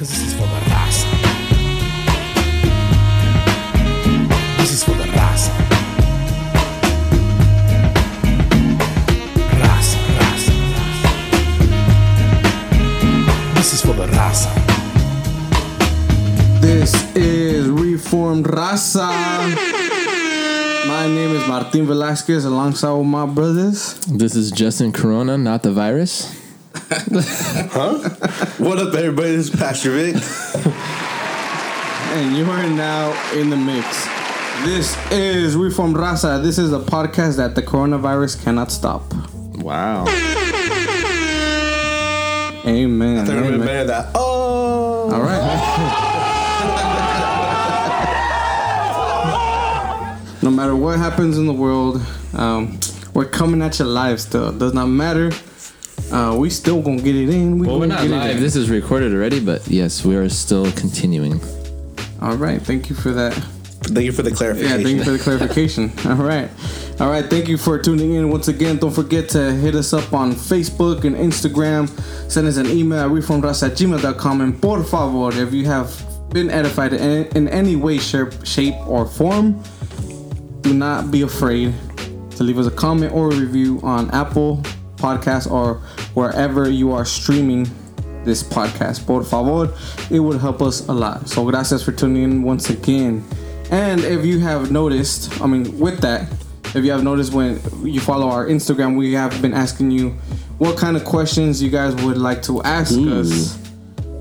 Cause this is for the raza. This is for the raza. Raza, raza, raza. This is for the raza. This is Reformed Raza. My name is Martin Velasquez alongside with my brothers. This is Justin Corona, not the virus. What up, everybody? This is Pastor Vic. And you are now in the mix. This is Reformed Raza. This is a podcast that the coronavirus cannot stop. Wow. Amen. I remember Amen. man, that. Oh, All right. no matter what happens in the world, um, we're coming at you live still. Does not matter. Uh, we still gonna get it in. We Well, we're gonna not get it live. in. This is recorded already, but yes, we are still continuing. All right. Thank you for that. thank you for the clarification. Yeah, thank you for the clarification. All right. All right. Thank you for tuning in once again. Don't forget to hit us up on Facebook and Instagram. Send us an email at reformras at gmail.com. And por favor, if you have been edified in, in any way, shape, shape, or form, do not be afraid to leave us a comment or a review on Apple Podcasts or wherever you are streaming this podcast. Por favor, it would help us a lot. So gracias for tuning in once again. And if you have noticed, I mean, with that, if you have noticed when you follow our Instagram, we have been asking you what kind of questions you guys would like to ask us.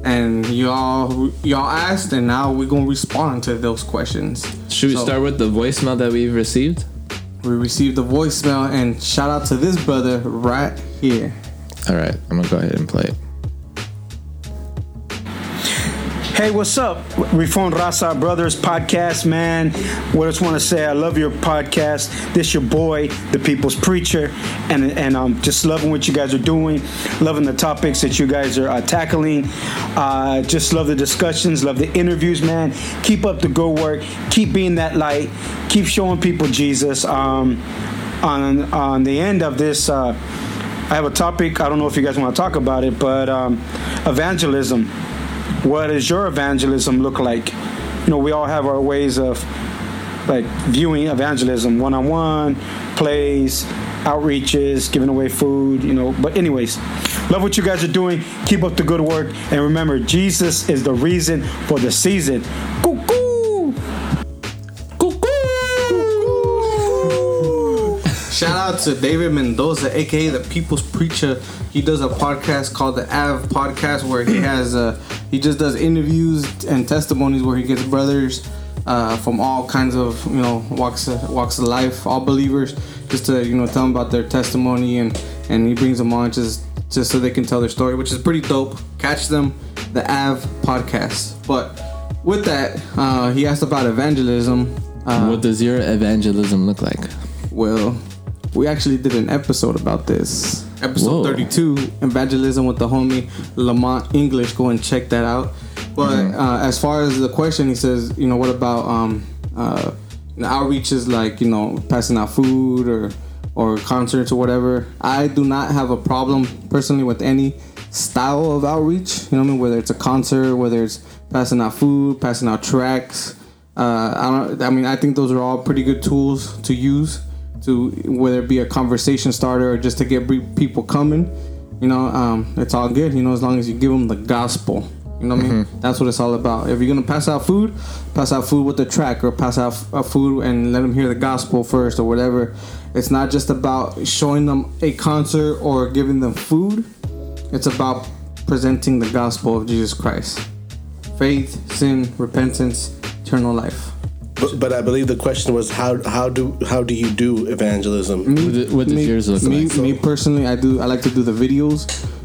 And y'all y'all asked and now we're gonna respond to those questions. Should we So- start with the voicemail that we've received? We received a voicemail and shout out to this brother right here. All right, I'm gonna go ahead and play it. Hey, what's up? Reformed Raza Brothers podcast, man. What I just want to say, I love your podcast. This your boy, the People's Preacher, and and I'm just loving what you guys are doing, loving the topics that you guys are uh, tackling. Uh, just love the discussions, love the interviews, man. Keep up the good work. Keep being that light. Keep showing people Jesus. Um, on on the end of this. Uh, I have a topic. I don't know if you guys want to talk about it, but um, evangelism. What does your evangelism look like? You know, we all have our ways of like viewing evangelism, one-on-one, plays, outreaches, giving away food. You know, but anyways, love what you guys are doing. Keep up the good work, and remember, Jesus is the reason for the season. Cuckoo! Shout out to David Mendoza, aka the People's Preacher. He does a podcast called the Av Podcast, where he has uh, he just does interviews and testimonies where he gets brothers uh, from all kinds of you know walks of, walks of life, all believers, just to you know tell them about their testimony and and he brings them on just just so they can tell their story, which is pretty dope. Catch them, the Av Podcast. But with that, uh, he asked about evangelism. Uh, what does your evangelism look like? well, we actually did an episode about this. Episode Whoa. 32, Evangelism with the homie Lamont English. Go and check that out. But Mm-hmm. uh, as far as the question, he says, you know, what about um, uh, you know, outreaches like, you know, passing out food or or concerts or whatever. I do not have a problem personally with any style of outreach. You know what I mean? Whether it's a concert, whether it's passing out food, passing out tracks. Uh, I don't. I mean, I think those are all pretty good tools to use to whether it be a conversation starter or just to get people coming. You know, um, it's all good. You know, as long as you give them the gospel. You know what I mean? That's what it's all about. If you're gonna pass out food, pass out food with the track, or pass out f- food and let them hear the gospel first, or whatever. It's not just about showing them a concert or giving them food. It's about presenting the gospel of Jesus Christ. Faith, sin, repentance, eternal life. But, but I believe the question was how how do how do you do evangelism? What does- what does yours look me, like? Me personally, I do. I like to do the videos,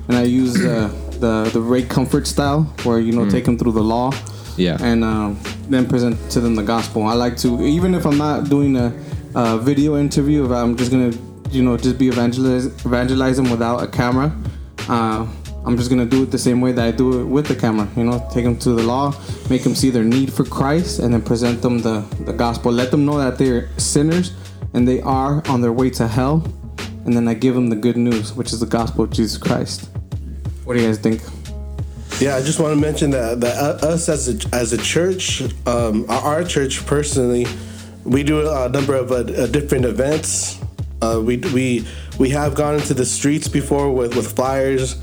and I use the the the Ray Comfort style, where you know take them through the law, Yeah. and um, then present to them the gospel. I like to, even if I'm not doing a, a video interview, if I'm just gonna, you know, just be evangelize, evangelizing without a camera. Uh, I'm just gonna do it the same way that I do it with the camera. You know, take them to the law, make them see their need for Christ, and then present them the the gospel. Let them know that they're sinners and they are on their way to hell, and then I give them the good news, which is the gospel of Jesus Christ. What do you guys think? Yeah, I just want to mention that that uh, us as a as a church, um, our, church personally, we do a number of uh, uh, different events. Uh, we we we have gone into the streets before with with flyers.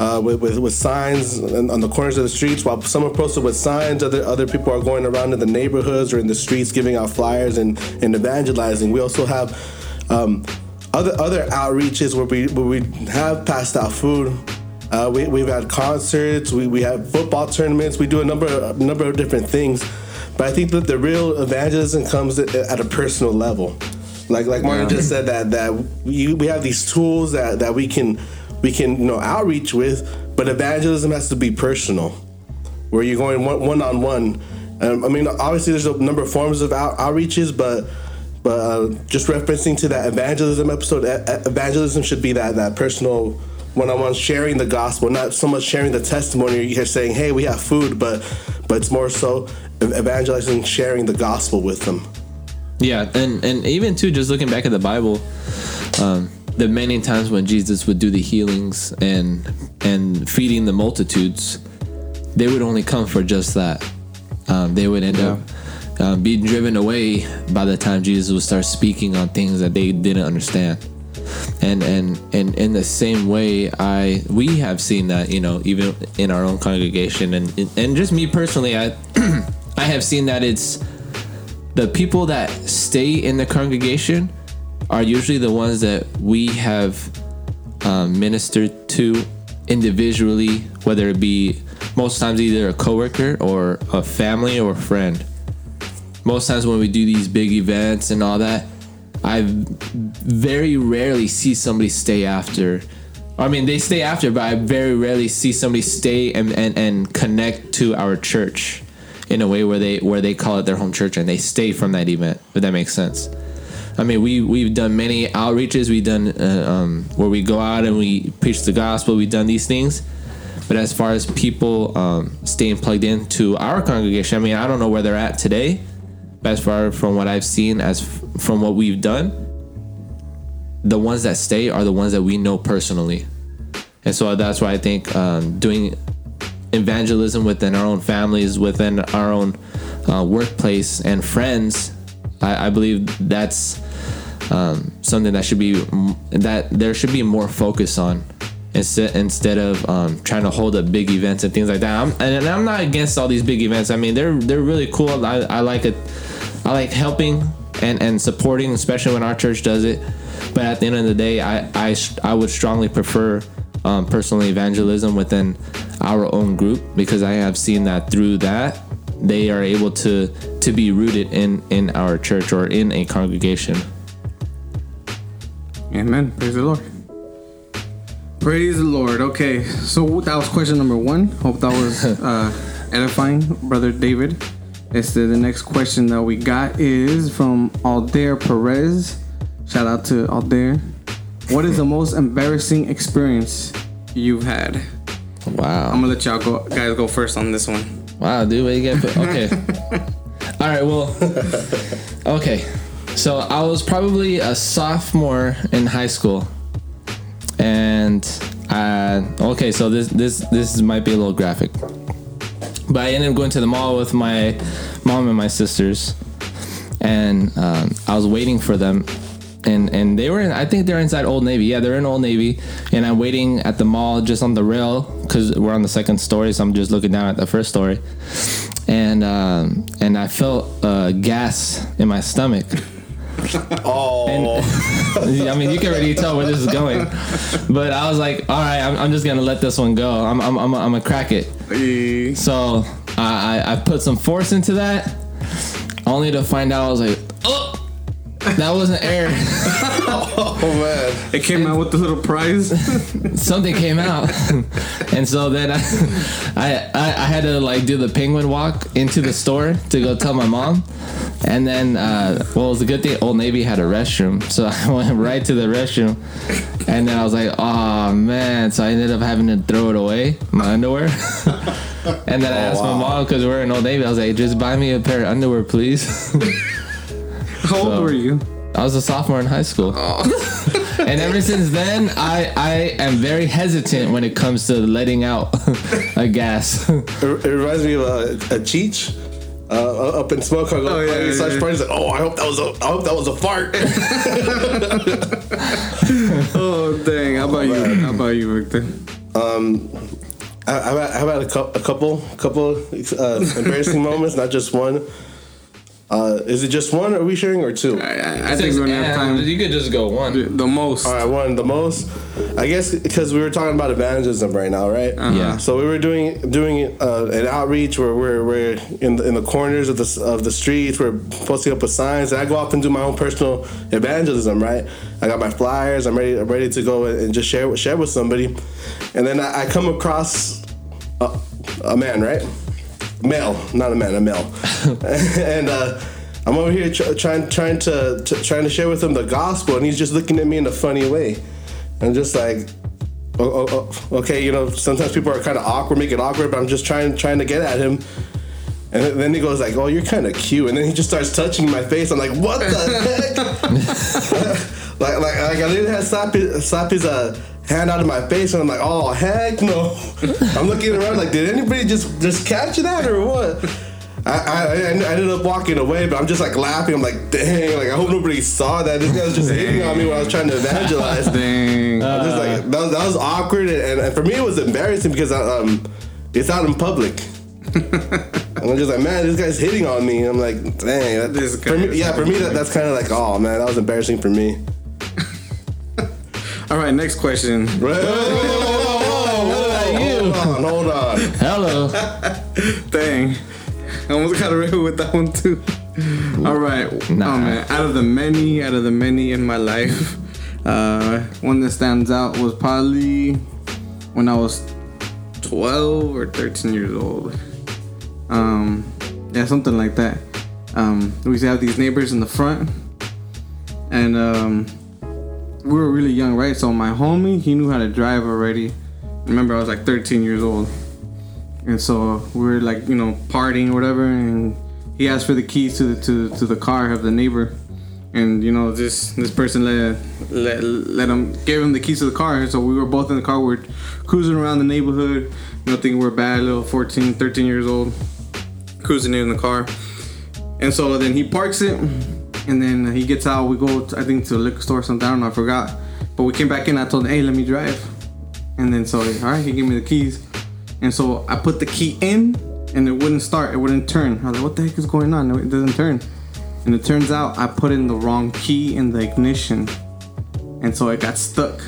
Uh, with, with, with signs on on the corners of the streets, while some are posted with signs, other other people are going around in the neighborhoods or in the streets giving out flyers and, and evangelizing. We also have um, other other outreaches where we where we have passed out food. Uh, we, we've had concerts. We, we have football tournaments. We do a number a number of different things. But I think that the real evangelism comes at, at a personal level. Like like Martin just said that that we, we have these tools that, that we can we can you know outreach with, but evangelism has to be personal, where you're going one one on one. Um, I mean, obviously there's a number of forms of out, outreaches, but but uh, just referencing to that evangelism episode, e- evangelism should be that that personal one-on-one sharing the gospel, not so much sharing the testimony. You're saying, "Hey, we have food," but but it's more so evangelizing, sharing the gospel with them. Yeah, and and even too, just looking back at the Bible, um, the many times when Jesus would do the healings and and feeding the multitudes, they would only come for just that. Um, they would end up um, being driven away by the time Jesus would start speaking on things that they didn't understand. And and and in the same way, I we have seen that you know even in our own congregation and and just me personally, I I have seen that it's the people that stay in the congregation are usually the ones that we have um, ministered to individually, whether it be most times either a coworker or a family or a friend. Most times when we do these big events and all that, I very rarely see somebody stay after. I mean, they stay after, but I very rarely see somebody stay and, and, and connect to our church in a way where they where they call it their home church and they stay from that event. If that makes sense. I mean, we we've done many outreaches. We've done uh, um, where we go out and we preach the gospel. We've done these things, but as far as people um, staying plugged into our congregation, I mean, I don't know where they're at today. But as far from what I've seen, as f- from what we've done, the ones that stay are the ones that we know personally, and so that's why I think um, doing evangelism within our own families, within our own uh, workplace and friends, I, I believe that's um, something that should be that there should be more focus on instead instead of um, trying to hold up big events and things like that. I'm, and I'm not against all these big events. I mean, they're they're really cool. I, I like it. I like helping and, and supporting, especially when our church does it. But at the end of the day, I I, I would strongly prefer um, personal evangelism within our own group because I have seen that through that they are able to to be rooted in in our church or in a congregation. Amen. Praise the Lord. Praise the Lord. Okay, so that was question number one. Hope that was uh, edifying, brother David. It's the, the next question that we got is from Aldair Perez. Shout out to Aldair. What is the most embarrassing experience you've had? Wow. I'm gonna let y'all go, guys go first on this one. Wow, dude, what you get? Put? Okay. All right. Well. Okay. So I was probably a sophomore in high school, and I okay. So this this this might be a little graphic, but I ended up going to the mall with my mom and my sisters, and um, I was waiting for them. And, and they were in, I think they're inside Old Navy. Yeah, they're in Old Navy. And I'm waiting at the mall just on the rail because we're on the second story. So I'm just looking down at the first story. And um, and I felt uh, gas in my stomach. Oh, I mean, you can already tell where this is going. But I was like, all right, I'm, I'm just gonna let this one go. I'm I'm I'm, I'm gonna crack it. So I, I I put some force into that, only to find out I was like, that wasn't air. oh man. It came out with the little prize. Something came out, and so then I, I I I had to like do the penguin walk into the store to go tell my mom. And then, uh, well, it was a good thing Old Navy had a restroom, so I went right to the restroom. And then I was like, "Oh man!" So I ended up having to throw it away, my underwear. and then I asked my mom because we're in Old Navy. I was like, "Just buy me a pair of underwear, please." How old So- were you? I was a sophomore in high school. and ever since then, I, I am very hesitant when it comes to letting out a gas. It, it reminds me of a, a Cheech. Uh, up in smoke, oh, yeah, yeah, such yeah. parties. Like, oh, I hope that was a, I hope that was a fart. Oh dang! How about you? How about you, Victor? I, I've had, I've had a, cou- a couple, couple uh, embarrassing moments, not just one. Uh, is it just one? Are we sharing or two? I, I, I think we're gonna have time. You could just go one. The most. All right, one the most. I guess because we were talking about evangelism right now, right? Yeah. So we were doing doing uh, an outreach where we're, we're in the, in the corners of the of the streets. We're posting up with signs, and I go off and do my own personal evangelism. Right. I got my flyers. I'm ready. I'm ready to go and just share with- share with somebody, and then I, I come across a, a man, right? Male, not a man, a male, and. uh I'm over here tr- trying, trying to, to, trying to share with him the gospel, and he's just looking at me in a funny way. I'm just like, oh, oh, oh, okay, you know, sometimes people are kind of awkward, make it awkward, but I'm just trying, trying to get at him. And then he goes like, "Oh, you're kind of cute," and then he just starts touching my face. I'm like, "What the heck?" like, like, like I didn't have slap his, slap his uh, hand out of my face, and I'm like, "Oh, heck no!" I'm looking around like, "Did anybody just just catch that or what?" I, I, I ended up walking away, but I'm just like laughing. I'm like, "Dang!" Like I hope nobody saw that. This guy was just hitting on me when I was trying to evangelize. Dang. I'm just like that was, that was awkward, and, and for me it was embarrassing because I, um, it's out in public. and I'm just like, man, this guy's hitting on me. I'm like, dang. That, This for me, yeah, for me that, that's kind of like, oh man, that was embarrassing for me. All right, next question. Whoa, Hold on, hold on. Hello. Dang. I almost got away with that one too. All right. Nah. Oh man, out of the many, out of the many in my life, uh, one that stands out was probably when I was 12 or 13 years old. Um, yeah, something like that. Um, we used to have these neighbors in the front, and um, we were really young, right? So my homie, he knew how to drive already. Remember, I was like 13 years old. And so we were like, you know, partying or whatever, and he asked for the keys to the to, to the car of the neighbor, and you know, this this person let let let him gave him the keys to the car. So we were both in the car. We are cruising around the neighborhood, know, thinking we're bad, little 14, 13 years old, cruising in the car. And so then he parks it, and then he gets out. We go, I think, to a liquor store or something. I don't know, I forgot. But we came back in. I told him, hey, let me drive. And then so, all right, he gave me the keys. And so I put the key in, and it wouldn't start. It wouldn't turn. I was like, what the heck is going on? It doesn't turn. And it turns out I put in the wrong key in the ignition, and so it got stuck.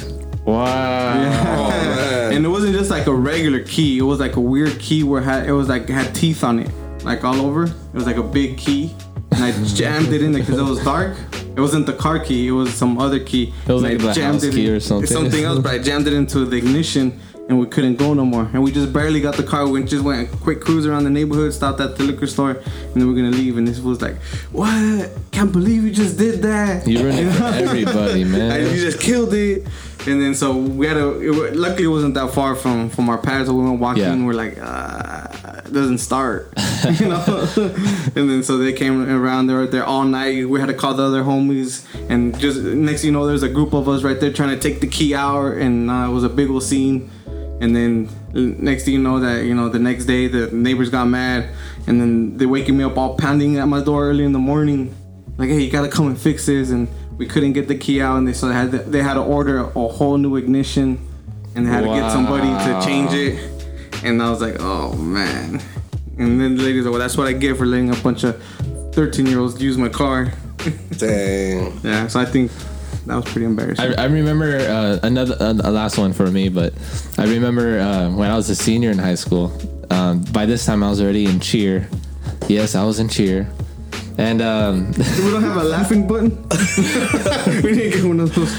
Wow. Oh, and it wasn't just like a regular key. It was like a weird key where it had it was like it had teeth on it, like all over. It was like a big key, and I jammed it in there because it was dark. It wasn't the car key. It was some other key. It was And like I the house it key in- or something. Something else, but I jammed it into the ignition. And we couldn't go no more. And we just barely got the car. We just went a quick cruise around the neighborhood, stopped at the liquor store, and then we're gonna leave. And this was like, "What? Can't believe you just did that!" You ruined it for everybody, And you just killed it. And then so we had a. It, luckily, it wasn't that far from from our pads. So we went walking. Yeah. and We're like, uh, it doesn't start, you know. and then so they came around. They were there all night. We had to call the other homies. And just next, thing you know, there's a group of us right there trying to take the key out, and uh, it was a big old scene. And then next thing you know, that you know, the next day the neighbors got mad, and then they waking me up all pounding at my door early in the morning, like, hey, you gotta come and fix this. And we couldn't get the key out, and they so they had to, they had to order a whole new ignition, and they had to get somebody to change it. And I was like, oh man. And then the ladies like, well, that's what I get for letting a bunch of 13 year olds use my car. Dang. Yeah, so I think that was pretty embarrassing. I, I remember uh, another uh, a last one for me, but I remember uh, when I was a senior in high school. Um, by this time, I was already in cheer. Yes, I was in cheer, and um, we don't have a laughing button. we need to get one of those.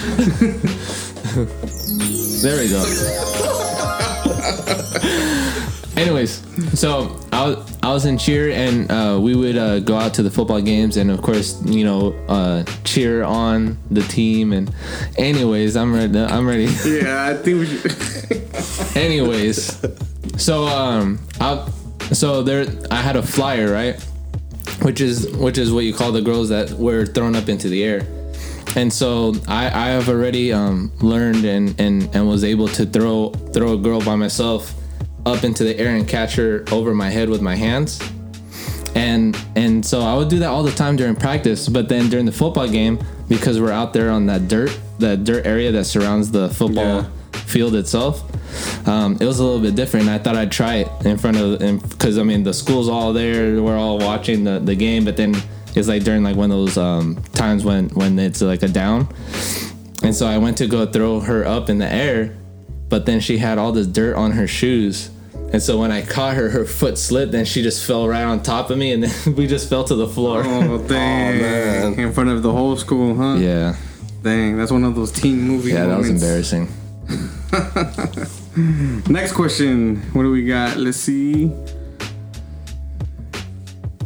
There we go. Anyways, so I was, I was in cheer and uh, we would uh, go out to the football games and of course you know uh, cheer on the team and anyways I'm ready I'm ready Yeah, I think we should. anyways so um I so there I had a flyer right which is which is what you call the girls that were thrown up into the air and so I, I have already um, learned and, and and was able to throw throw a girl by myself up into the air and catch her over my head with my hands and and so I would do that all the time during practice. But then during the football game, because we're out there on that dirt, that dirt area that surrounds the football Yeah. field itself, um, it was a little bit different. I thought I'd try it in front of, because I mean the school's all there, we're all watching the, the game. But then it's like during like one of those um, times when when it's like a down, and so I went to go throw her up in the air, but then she had all this dirt on her shoes. And so when I caught her, her foot slipped and she just fell right on top of me, and then we just fell to the floor. Oh dang! man. In front of the whole school, huh? Yeah, Dang, that's one of those teen movie. yeah, that was embarrassing. Next question. What do we got? Let's see.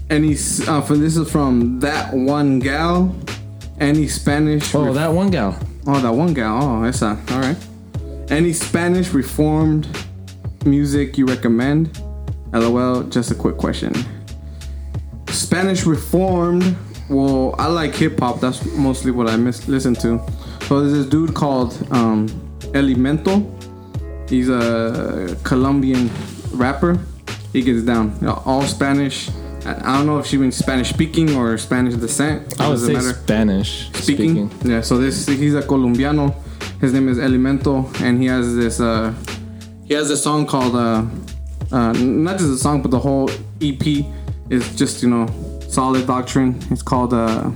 Any uh, for this is from that one gal. Any Spanish? Oh, ref- that one gal. oh, that one gal. Oh, esa. All right. Any Spanish reformed music you recommend? LOL. Just a quick question. Spanish reformed. Well, I like hip hop. That's mostly what I miss listen to. So there's this dude called um, Elemento. He's a Colombian rapper. He gets down you know, all Spanish. I don't know if she means Spanish speaking or Spanish descent. I would say matter. Spanish Speaking. speaking. Yeah. So this he's a Colombiano. His name is Elemento, and he has this. Uh, he has a song called. Uh, uh, not just a song, but the whole EP is just you know solid doctrine. It's called uh,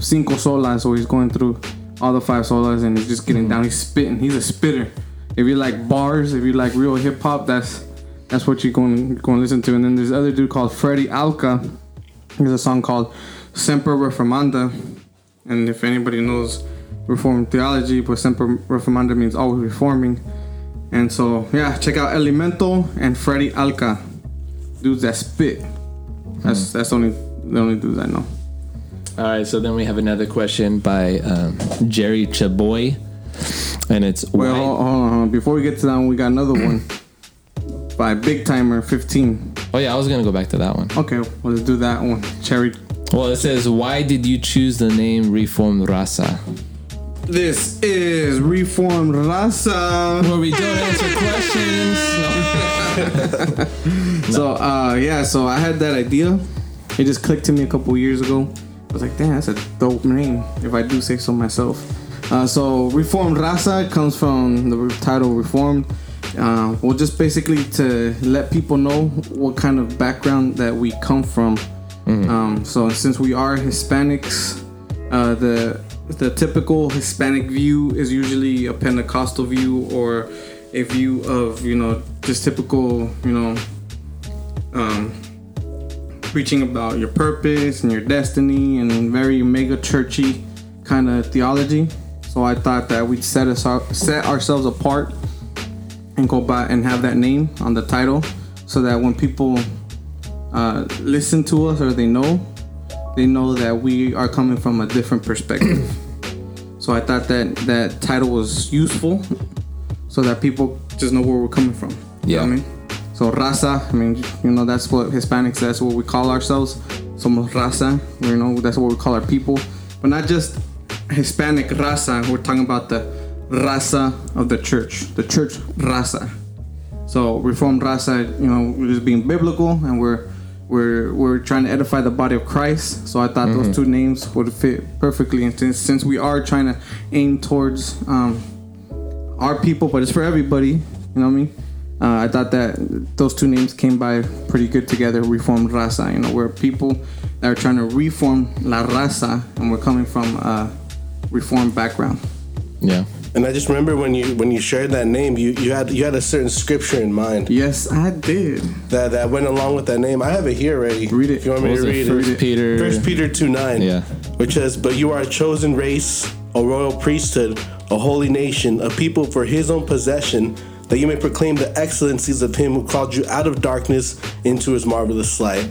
Cinco Solas. So he's going through all the five solas and he's just getting down. He's spitting. He's a spitter. If you like bars, if you like real hip hop, that's that's what you're going going to listen to. And then there's other dude called Freddie Alka. There's a song called Semper Reformanda. And if anybody knows Reformed theology, but Semper Reformanda means always reforming. And so yeah, check out Elemento and Freddie Alka. Dudes that spit. That's that's only the only dudes I know. All right, so then we have another question by um, Jerry Chaboy, and it's why- hold, hold on, hold on. Before we get to that one, we got another one by Big Timer 15. Oh yeah, I was gonna go back to that one. Okay, well, let's do that one. Cherry. Well, it says, "Why did you choose the name Reformed Raza?" This is Reformed Raza. Where we don't answer questions. So, uh, yeah, so I had that idea. It just clicked to me a couple years ago. I was like, damn, that's a dope name, if I do say so myself. Uh, so, Reformed Raza comes from the title Reformed. Uh, well, just basically to let people know what kind of background that we come from. Um, so, since we are Hispanics, uh, the the typical Hispanic view is usually a Pentecostal view or a view of you know just typical you know um, preaching about your purpose and your destiny and very mega churchy kind of theology. So I thought that we'd set us set ourselves apart and go by and have that name on the title, so that when people uh, listen to us or they know, they know that we are coming from a different perspective. so I thought that that title was useful, so that people just know where we're coming from. You know I Yeah. mean? So raza, I mean, you know, that's what Hispanics, that's what we call ourselves. Somos raza, you know, that's what we call our people. But not just Hispanic raza, we're talking about the raza of the church, the church raza. So Reformed raza, you know, we're just being biblical and we're we're we're trying to edify the body of Christ. So I thought those two names would fit perfectly. And since, since we are trying to aim towards um, our people, but it's for everybody. You know what I mean? Uh, I thought that those two names came by pretty good together. Reformed raza. You know, we're people that are trying to reform la raza, and we're coming from a reformed background. yeah. And I just remember when you when you shared that name, you, you had you had a certain scripture in mind Yes, I did. that, that went along with that name. I have it here already. Read it. If you want me What was to it? read First it. Peter. First Peter two nine. Yeah. Which says, "But you are a chosen race, a royal priesthood, a holy nation, a people for His own possession, that you may proclaim the excellencies of Him who called you out of darkness into His marvelous light."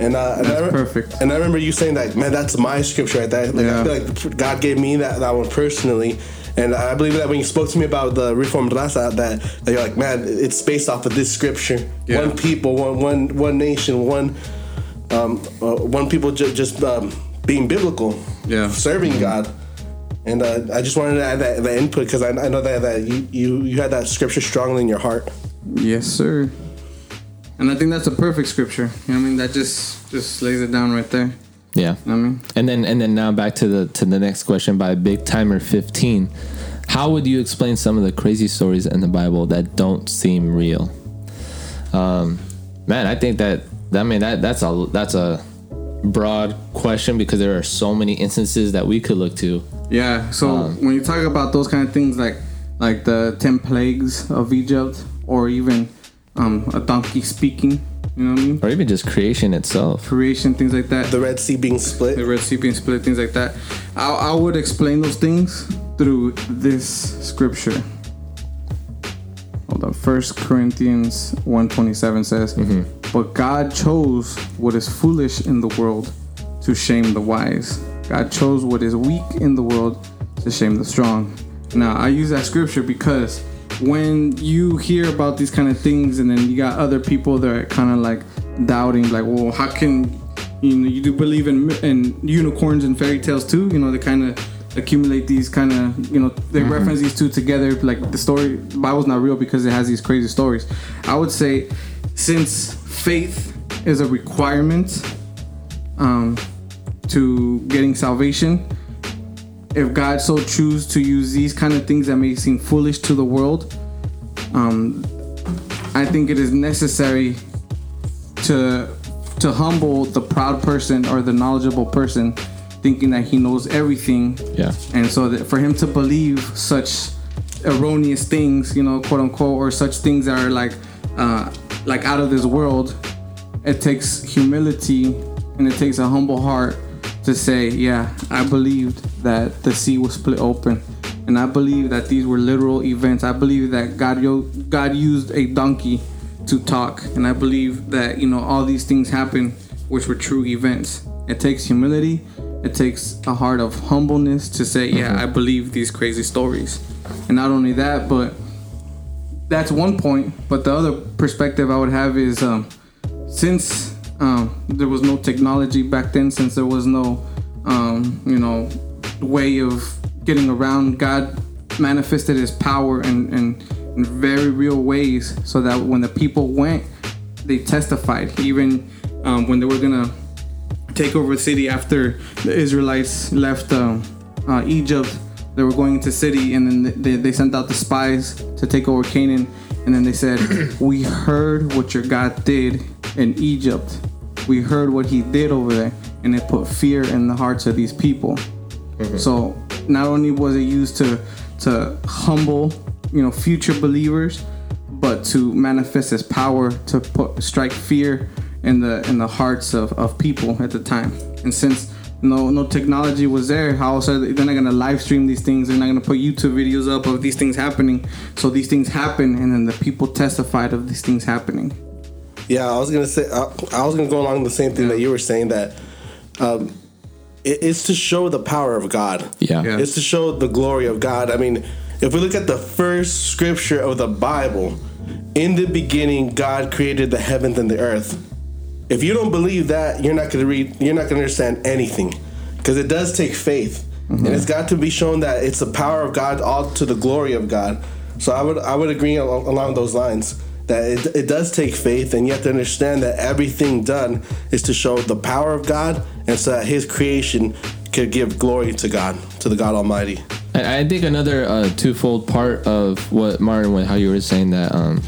And, uh, and That's I re- perfect. And I remember you saying that, man, that's my scripture right there. Like, Yeah. I feel like God gave me that, that one personally. And I believe that when you spoke to me about the Reformed Raza, that, that you're like, man, it's based off of this scripture. Yeah. One people, one one one nation, one um, uh, one people ju- just um, being biblical, Yeah. serving God. And uh, I just wanted to add that, that input because I, I know that, that you, you you had that scripture strongly in your heart. Yes, sir. And I think that's a perfect scripture. You know what I mean? That just just lays it down right there. Yeah. You know I mean? And then and then now back to the to the next question by Big Timer 15. How would you explain some of the crazy stories in the Bible that don't seem real? Um, man, I think that I mean that that's a that's a broad question because there are so many instances that we could look to. Yeah. So Um, when you talk about those kind of things, like like the ten plagues of Egypt, or even um, a donkey speaking, you know what I mean? Or even just creation itself. Creation, things like that. The Red Sea being split. the. Red Sea being split, things like that. I, I would explain those things through this scripture. Hold on. First Corinthians 127 says, But God chose what is foolish in the world to shame the wise. God chose what is weak in the world to shame the strong. Now I use that scripture because when you hear about these kind of things and then you got other people that are kind of like doubting, like, well, how can you know you do believe in in unicorns and fairy tales too? You know, they kind of accumulate these kind of you know they reference these two together like the story the bible's not real because it has these crazy stories i would say since faith is a requirement um, to getting salvation if god so choose to use these kind of things that may seem foolish to the world um, i think it is necessary to to humble the proud person or the knowledgeable person thinking that he knows everything Yeah. and so that for him to believe such erroneous things you know quote unquote or such things that are like uh like out of this world it takes humility and it takes a humble heart to say yeah i believed that the sea was split open. And i believe that these were literal events. I believe that god yo- god used a donkey to talk. And i believe that you know all these things happened, which were true events. It takes humility. It takes a heart of humbleness to say yeah i believe these crazy stories. And not only that but that's one point. But the other perspective i would have is um, since um, there was no technology back then since there was no um, you know way of getting around. God manifested his power in, in, in very real ways so that when the people went they testified. Even um, when they were gonna take over the city after the israelites left um, uh, egypt they were going into city and then they, they sent out the spies to take over canaan. And then they said we heard what your god did in egypt we heard what he did over there and it put fear in the hearts of these people. Mm-hmm. So not only was it used to to humble you know future believers but to manifest his power to put strike fear in the in the hearts of, of people at the time. And since no no technology was there how else are they, they're not gonna live stream these things they're not gonna put youtube videos up of these things happening. So these things happen and then the people testified of these things happening Yeah, I was gonna say. I, I was gonna go along the same thing that you were saying that um, it, it's to show the power of God. Yeah. Yeah. It's to show the glory of God. I mean, if we look at the first scripture of the Bible, in the beginning, God created the heavens and the earth. If you don't believe that, you're not gonna read. You're not gonna understand anything, because it does take faith, and it's got to be shown that it's the power of God, all to the glory of God. So I would I would agree along, along those lines that it, it does take faith, and you have to understand that everything done is to show the power of God, and so that His creation could give glory to God, to the God Almighty. And I think another uh, twofold part of what Martin, how you were saying that um,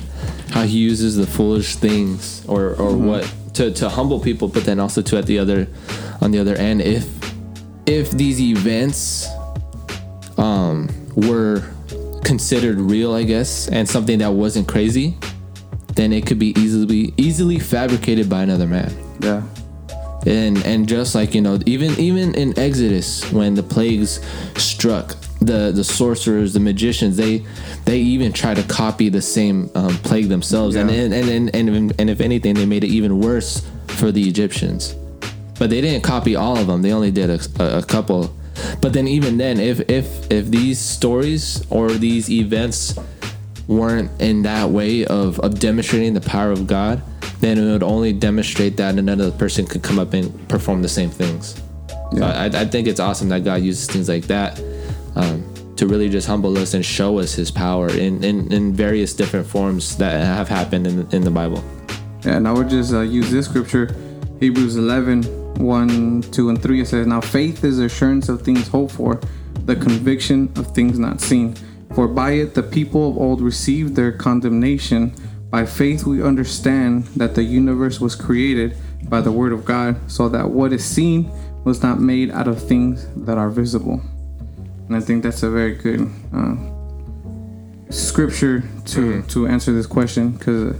how he uses the foolish things or or what to, to humble people, but then also to at the other on the other end, if if these events um, were considered real, I guess, and something that wasn't crazy, then it could be easily easily fabricated by another man. Yeah. And and just like you know even even in exodus when the plagues struck the the sorcerers the magicians they they even try to copy the same um, plague themselves. And, Yeah. and, and and and and if anything they made it even worse for the egyptians. But they didn't copy all of them. They only did a, a, a couple. But then even then if if if these stories or these events weren't in that way of, of demonstrating the power of God, then it would only demonstrate that another person could come up and perform the same things. So I, I think it's awesome that God uses things like that um, to really just humble us and show us His power in, in, in various different forms that have happened in, in the Bible. Yeah, and I would just uh, use this scripture, Hebrews 11, 1, 2, and 3. It says, Now faith is assurance of things hoped for, the conviction of things not seen. For by it the people of old received their condemnation. By faith we understand that the universe was created by the word of God, so that what is seen was not made out of things that are visible. And I think that's a very good uh, scripture to to answer this question because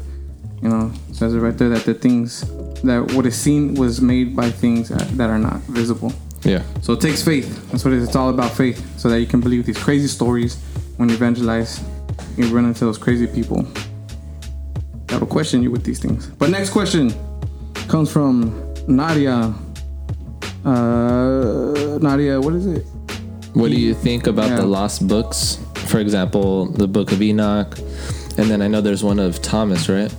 you know it says it right there that the things that what is seen was made by things that are not visible. Yeah. So it takes faith. That's what it is. It's all about faith, so that you can believe these crazy stories when you evangelize. You run into those crazy people that'll question you with these things. But next question comes from Nadia. Uh, Nadia, what is it? What do you think about Yeah. the lost books? For example, the Book of Enoch, and then I know there's one of Thomas, right?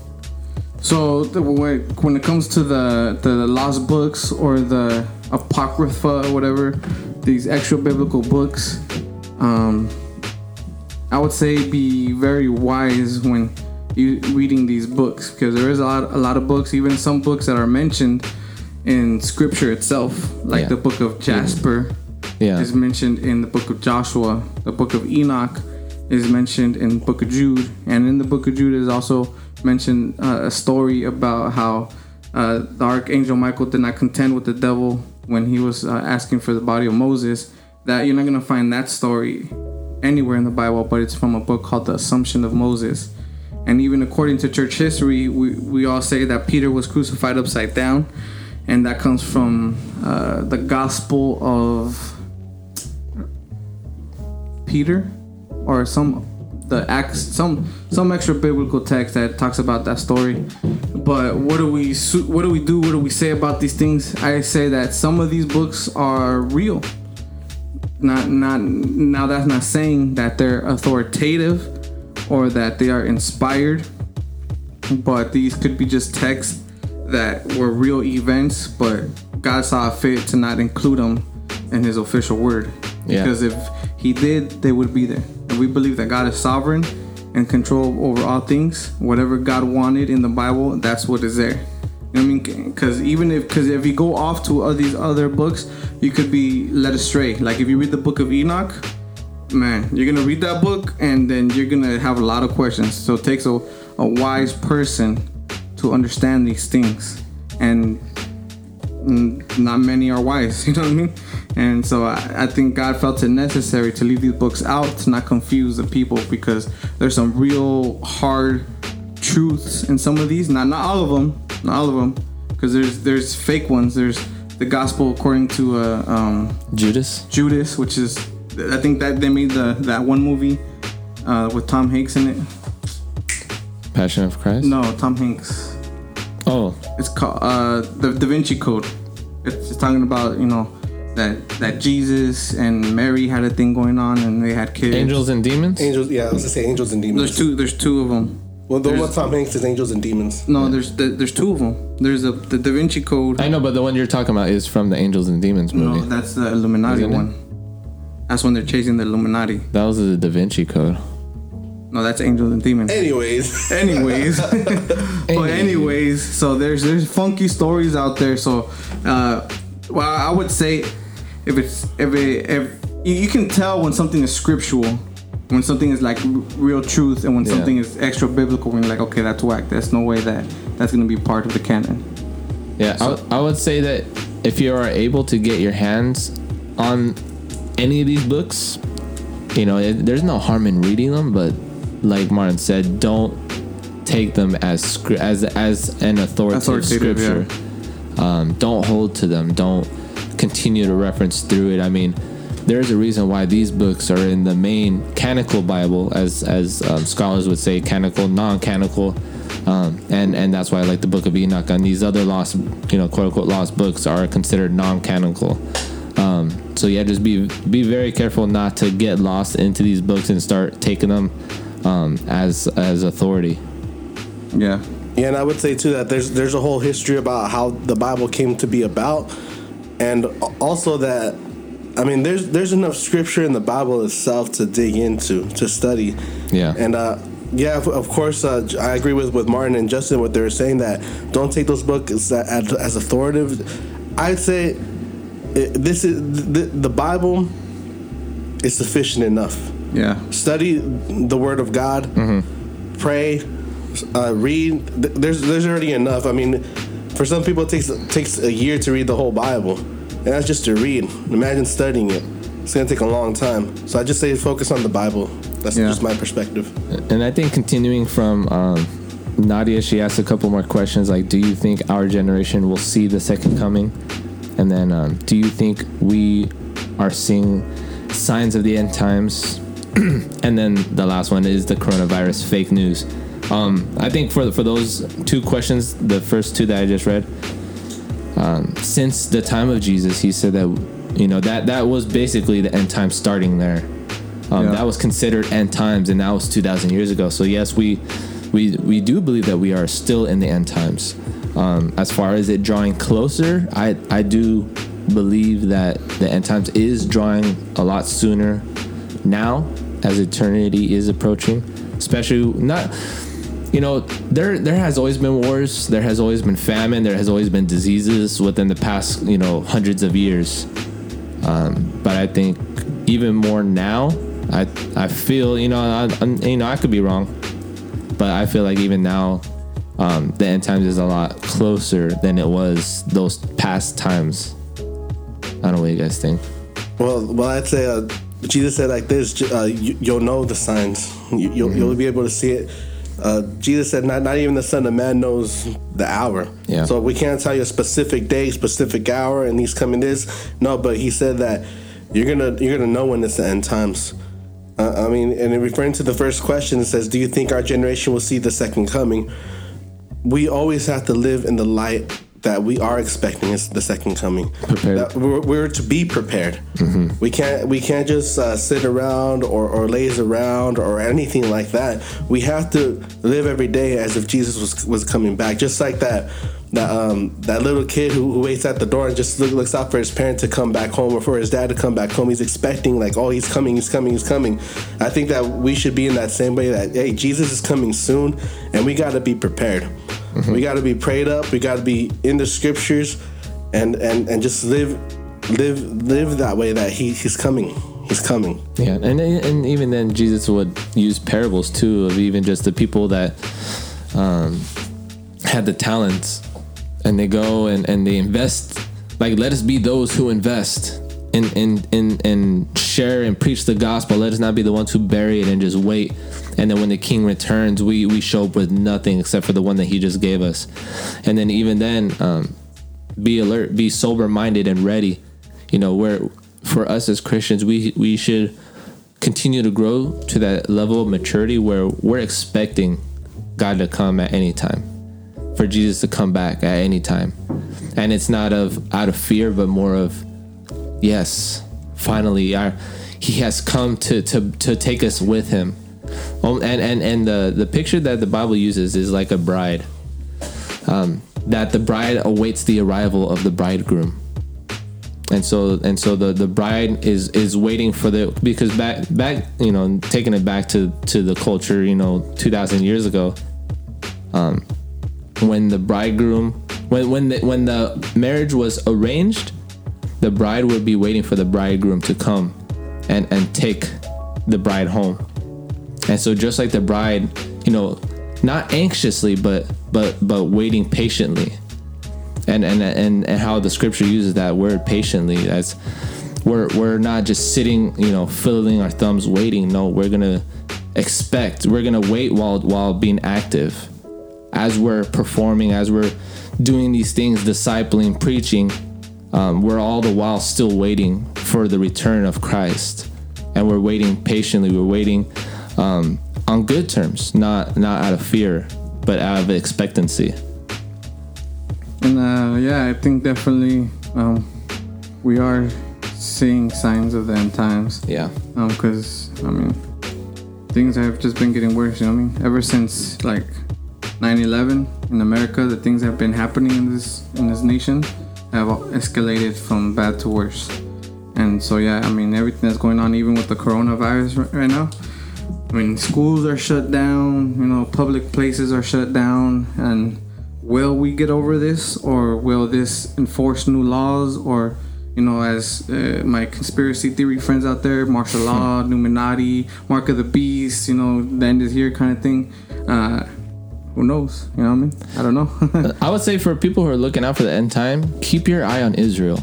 So when it comes to the the lost books or the apocrypha or whatever, these extra biblical books, um, I would say be very wise when you reading these books because there is a lot a lot of books, even some books that are mentioned in Scripture itself, like Yeah. the book of Jasper Yeah. is mentioned in the book of Joshua. The book of Enoch is mentioned in book of Jude, and in the book of Jude is also mentioned uh, a story about how uh, the archangel Michael did not contend with the devil when he was uh, asking for the body of Moses. That you're not gonna find that story anywhere in the Bible, but it's from a book called The Assumption of Moses. And even according to church history, we, we all say that Peter was crucified upside down, and that comes from uh, the Gospel of Peter or some the acts some some extra biblical text that talks about that story. But what do we what do we do? What do we say about these things? I say that some of these books are real. Not not now that's not saying that they're authoritative or that they are inspired but these could be just texts that were real events but god saw fit to not include them in his official word. Yeah. because if he did they would be there and we believe that god is sovereign and control over all things whatever god wanted in the bible that's what is there you know I mean? Because even if, because if you go off to all these other books, you could be led astray. Like if you read the book of Enoch, man, you're gonna read that book and then you're gonna have a lot of questions. So it takes a, a wise person to understand these things, and not many are wise. You know what I mean? And so I, I think God felt it necessary to leave these books out to not confuse the people because there's some real hard truths in some of these. Not not all of them, not all of them, because there's there's fake ones. There's the gospel according to uh, um, Judas. Judas, which is I think that they made the that one movie uh, with Tom Hanks in it. Passion of Christ. No, Tom Hanks. Oh, It's called uh, the Da Vinci Code. It's, it's talking about you know that that Jesus and Mary had a thing going on and they had kids. angels and demons. Angels, yeah, I was gonna say angels and demons. There's two. There's two of them. Well, the one there's- with Tom Hanks is angels and demons. No, there's the, there's two of them. There's a the Da Vinci Code. I know, but the one you're talking about is from the Angels and Demons movie. no, that's the Illuminati Isn't it? one. That's when they're chasing the Illuminati. that was the Da Vinci Code. No, that's angels and demons. Anyways, anyways but anyways so there's there's funky stories out there so uh well i would say if it's if it if you, can tell when something is scriptural when something is like real truth and when Yeah. something is extra biblical when you're like okay that's whack there's no way that that's gonna be part of the canon Yeah, I would- I would say that if you are able to get your hands on any of these books, you know, it, there's no harm in reading them. But like Martin said, don't take them as as as an authoritative, Authoritative, scripture. Um, don't hold to them. Don't continue to reference through it. I mean, there's a reason why these books are in the main canonical Bible, as as um, scholars would say, canonical, non-canonical, um, and and that's why I like the Book of Enoch and these other lost, you know, quote unquote lost books are considered non-canonical. Um, so yeah, just be be very careful not to get lost into these books and start taking them um, as as authority. yeah yeah, and I would say too that there's there's a whole history about how the Bible came to be about, and also that I mean, there's there's enough scripture in the Bible itself to dig into to study. Yeah. And uh, yeah, of, of course, uh, I agree with with Martin and Justin what they were saying that don't take those books as, as authoritative. I'd say it, this is the, the Bible is sufficient enough. Yeah. Study the Word of God. Mm-hmm. Pray. Uh, read. There's there's already enough. I mean, for some people, it takes takes a year to read the whole Bible, and that's just to read. Imagine studying it. It's gonna take a long time. So I just say focus on the Bible. That's Yeah. just my perspective. And I think continuing from um, Nadia, she asked a couple more questions like, do you think our generation will see the second coming? And then, um, do you think we are seeing signs of the end times? and then the last one is the coronavirus fake news. Um, I think for for those two questions, the first two that I just read, um, since the time of Jesus, he said that you know that that was basically the end time starting there. Um, Yeah. That was considered end times, and that was two thousand years ago. So yes, we we we do believe that we are still in the end times. Um, as far as it drawing closer, I I do believe that the end times is drawing a lot sooner now as eternity is approaching. Especially not you know there there has always been wars there has always been famine there has always been diseases within the past you know hundreds of years um, but i think even more now i i feel you know I, you know i could be wrong but i feel like even now um, the end times is a lot closer than it was those past times i don't know what you guys think Well, well, I'd say uh, Jesus said like this: uh, you, you'll know the signs. You, you'll, you'll be able to see it. Uh, Jesus said, not not even the Son of Man knows the hour. Yeah. So we can't tell you a specific day, specific hour, and He's coming this. No, but He said that you're gonna you're gonna know when it's the end times. Uh, I mean, and in referring to the first question, it says, "Do you think our generation will see the second coming?" We always have to live in the light that we are expecting is the second coming. Prepared. That we're, we're to be prepared. We can't we can't just uh, sit around or, or laze around or anything like that. We have to live every day as if Jesus was was coming back. Just like that that um that little kid who, who waits at the door and just look, looks out for his parent to come back home or for his dad to come back home. He's expecting like oh he's coming he's coming he's coming. I think that we should be in that same way that hey Jesus is coming soon and we got to be prepared. We got to be prayed up. We got to be in the scriptures, and and and just live, live, live that way. That he he's coming. He's coming. Yeah, and and even then, Jesus would use parables too of even just the people that um, had the talents, and they go and, and they invest. Like, let us be those who invest and and and and share and preach the gospel. Let us not be the ones who bury it and just wait. And then when the King returns, we we show up with nothing except for the one that He just gave us. And then even then, um, be alert, be sober minded and ready. You know, where for us as Christians, we we should continue to grow to that level of maturity where we're expecting God to come at any time, for Jesus to come back at any time, and it's not of out of fear, but more of yes, finally, our He has come to to to take us with Him. And and and the the picture that the Bible uses is like a bride. Um, that the bride awaits the arrival of the bridegroom. And so and so the the bride is is waiting for the because back back you know taking it back to to the culture you know 2000 years ago um when the bridegroom when when the, when the marriage was arranged the bride would be waiting for the bridegroom to come and and take the bride home and so just like the bride, you know, not anxiously, but but but waiting patiently. And and and, and how the scripture uses that word patiently as we're we're not just sitting, you know, fiddling our thumbs waiting. No, we're gonna expect, we're gonna wait while while being active. As we're performing, as we're doing these things, discipling, preaching, um, we're all the while still waiting for the return of Christ. And we're waiting patiently, we're waiting um, on good terms, not not out of fear, but out of expectancy. And uh, yeah, I think definitely um, we are seeing signs of the end times. Yeah. Because I mean, things have just been getting worse. You know what I mean? Ever since like 9/11 in America, the things that have been happening in this in this nation have escalated from bad to worse. And so yeah, I mean everything that's going on, even with the coronavirus right now. I mean schools are shut down. You know, public places are shut down. And will we get over this, or will this enforce new laws, or you know, as uh, my conspiracy theory friends out there, martial law, Illuminati, Mark of the Beast, you know, the end is here kind of thing. Uh, who knows? You know what I mean? I don't know. I would say for people who are looking out for the end time, keep your eye on Israel.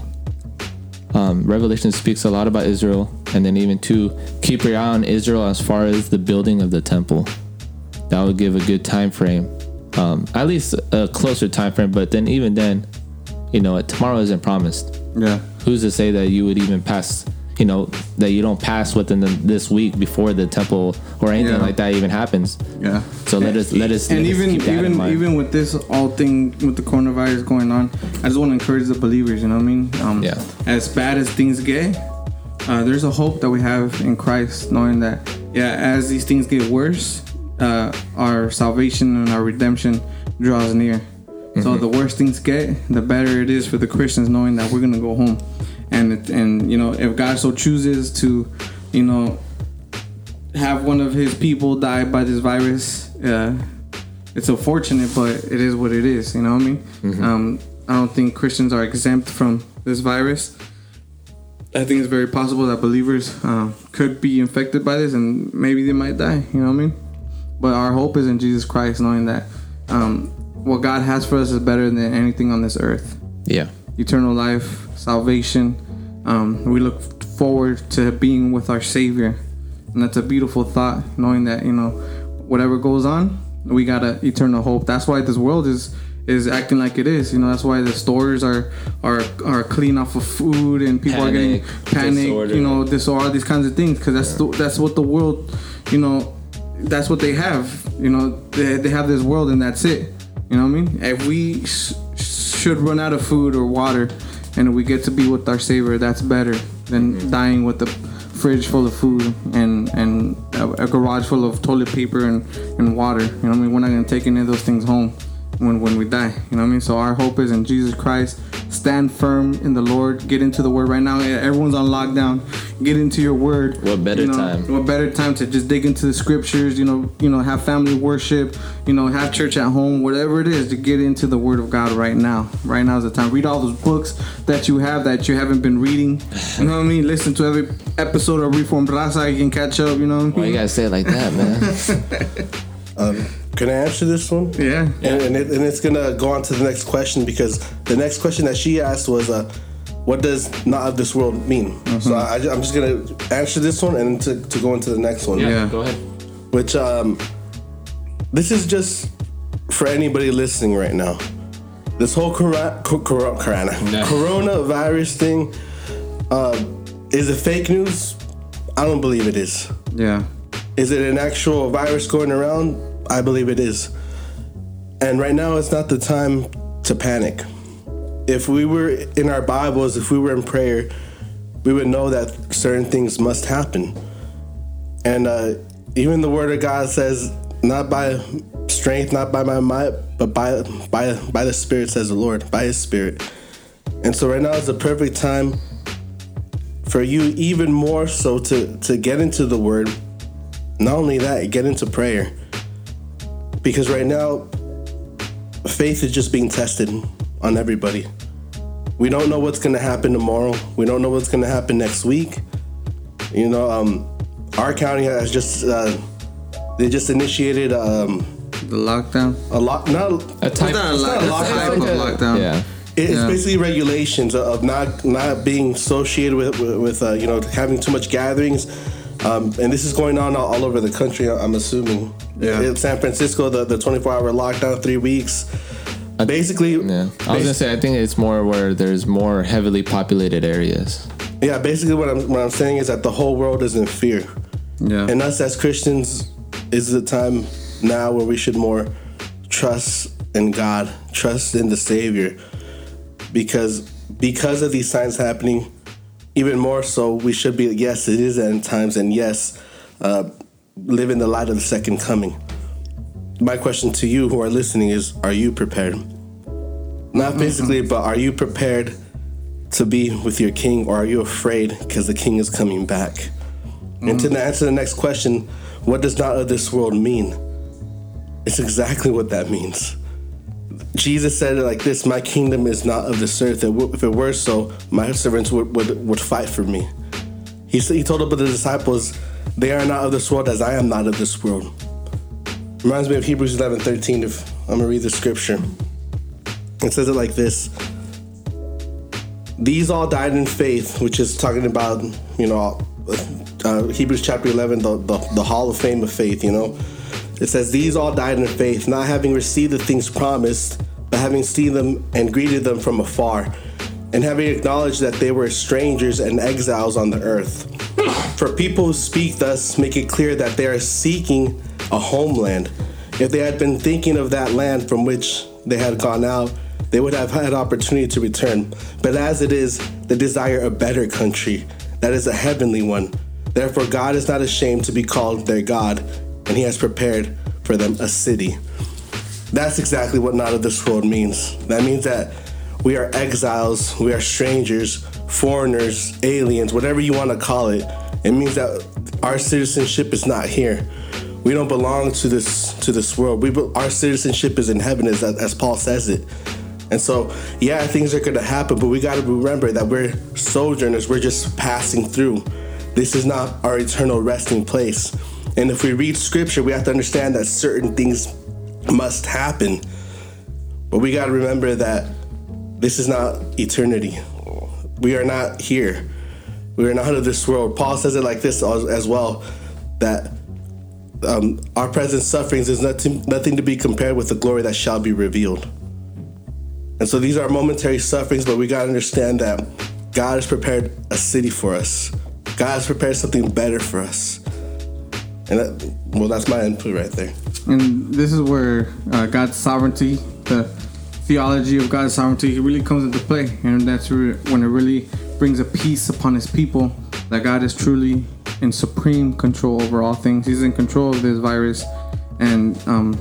Um, Revelation speaks a lot about Israel, and then even to keep your eye on Israel as far as the building of the temple. That would give a good time frame, um, at least a closer time frame. But then even then, you know, tomorrow isn't promised. yeah. Who's to say that you would even pass? You know, that you don't pass within the, this week before the temple or anything Yeah. like that even happens. Yeah. So let us let us and let us even in even even with this all thing with the coronavirus going on, I just want to encourage the believers. You know what I mean? Um, Yeah. As bad as things get, uh, there's a hope that we have in Christ, knowing that yeah, as these things get worse, uh, our salvation and our redemption draws near. So Mm-hmm. the worse things get, the better it is for the Christians, knowing that we're gonna go home, and it, and you know if God so chooses to, you know, have one of his people die by this virus, uh, it's unfortunate, but it is what it is. You know what I mean? Um, I don't think Christians are exempt from this virus. I think it's very possible that believers uh, could be infected by this, and maybe they might die. You know what I mean? But our hope is in Jesus Christ, knowing that um, what God has for us is better than anything on this earth yeah. Eternal life, salvation. Um, we look forward to being with our Savior, and that's a beautiful thought. Knowing that you know, whatever goes on, we got an eternal hope. That's why this world is is acting like it is. You know, that's why the stores are are are clean off of food, and people are getting Panic, panic. disorder. You know, disorder, all these kinds of things, because that's the, that's what the world, you know, that's what they have. You know, they, they have this world, and that's it. You know what I mean? If we should run out of food or water, and we get to be with our Savior, that's better than mm-hmm. dying with a fridge full of food and and a, a garage full of toilet paper and, and water. You know what I mean? We're not gonna take any of those things home when when we die. You know what I mean? So our hope is in Jesus Christ. Stand firm in the Lord. Get into the Word right now. Everyone's on lockdown. Get into your Word. What better You know, time? What better time to just dig into the Scriptures? You know, you know, have family worship. You know, have church at home. Whatever it is, to get into the Word of God right now. Right now is the time. Read all those books that you have that you haven't been reading. You know what I mean? Listen to every episode of Reformed Raza. You can catch up. You know what I mean? Why you gotta say it like that, man? Um, can I answer this one? Yeah. And, and, it, and it's gonna go on to the next question because the next question that she asked was, uh, "What does not of this world mean?" So I, am just gonna answer this one and to, to go into the next one. Yeah. Go ahead. Which um, this is just for anybody listening right now. This whole cora- co- cor- corona No. coronavirus thing uh, is it fake news? I don't believe it is. Yeah. Is it an actual virus going around? I believe it is. And right now, it's not the time to panic. If we were in our Bibles, if we were in prayer, we would know that certain things must happen. And uh, even the Word of God says, not by strength, not by my might, but by by by the Spirit, says the Lord, by His Spirit. And so right now is the perfect time for you, even more so, to to get into the Word not only that, get into prayer. Because right now, faith is just being tested on everybody. We don't know what's going to happen tomorrow. We don't know what's going to happen next week. You know, um, our county has just uh, they just initiated um, The lockdown. a lot. Not A type, It's not a It's not a lockdown. type of It's like a- lockdown. Yeah. It's Yeah. basically regulations of not not being associated with with, with uh, you know having too much gatherings, um, and this is going on all, all over the country. I'm assuming. Yeah. In San Francisco, the, the 24 hour lockdown, three weeks. Basically, Yeah. I was gonna say I think it's more where there's more heavily populated areas. yeah. Basically, what I'm what I'm saying is that the whole world is in fear, Yeah. and us as Christians is the time now where we should more trust in God, trust in the Savior, because because of these signs happening, even more so, we should be yes, it is end times, and yes, uh, live in the light of the second coming. My question to you who are listening is: Are you prepared? Not physically, but are you prepared to be with your king, or are you afraid because the king is coming back? And to answer the next question, what does not of this world mean? It's exactly what that means. Jesus said it like this My kingdom is not of this earth. If it were so, my servants would, would, would fight for me. He, he told up the disciples, They are not of this world as I am not of this world. Reminds me of Hebrews 11 13. If I'm going to read the scripture, it says it like this These all died in faith, which is talking about, you know, uh, Hebrews chapter 11, the, the, the hall of fame of faith, you know. It says, These all died in faith, not having received the things promised, but having seen them and greeted them from afar, and having acknowledged that they were strangers and exiles on the earth. For people who speak thus make it clear that they are seeking a homeland. If they had been thinking of that land from which they had gone out, they would have had opportunity to return. But as it is, they desire a better country, that is a heavenly one. Therefore, God is not ashamed to be called their God, and He has prepared for them a city. That's exactly what not of this world means. That means that we are exiles, we are strangers, foreigners, aliens, whatever you want to call it. It means that our citizenship is not here. We don't belong to this to this world. We our citizenship is in heaven, as as Paul says it. And so, yeah, things are going to happen, but we got to remember that we're sojourners. We're just passing through. This is not our eternal resting place. And if we read scripture, we have to understand that certain things must happen. But we got to remember that this is not eternity. We are not here. We are not of this world. Paul says it like this as well that um, our present sufferings is nothing, nothing to be compared with the glory that shall be revealed. And so these are momentary sufferings, but we got to understand that God has prepared a city for us. God has prepared something better for us. And that, well, that's my input right there. And this is where uh, God's sovereignty, the theology of God's sovereignty, really comes into play. And that's re- when it really brings a peace upon his people that God is truly in supreme control over all things. He's in control of this virus. And um,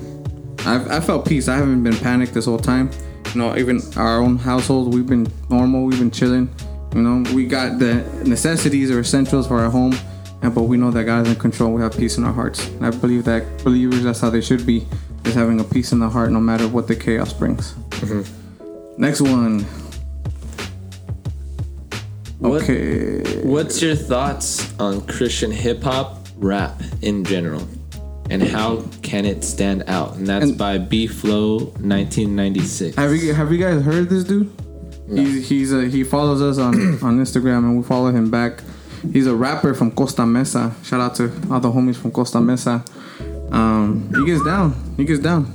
I've, I felt peace. I haven't been panicked this whole time. You know, even our own household, we've been normal, we've been chilling. You know, we got the necessities or essentials for our home, and but we know that God is in control. We have peace in our hearts. And I believe that believers, that's how they should be, is having a peace in the heart, no matter what the chaos brings. Mm-hmm. Next one. What- Okay. What's your thoughts on Christian hip hop rap in general? And how can it stand out? And that's And- by B Flow 1996. Have you have you guys heard this dude? He's he's a, he follows us on on Instagram and we follow him back. He's a rapper from Costa Mesa. Shout out to all the homies from Costa Mesa. Um, he gets down. He gets down.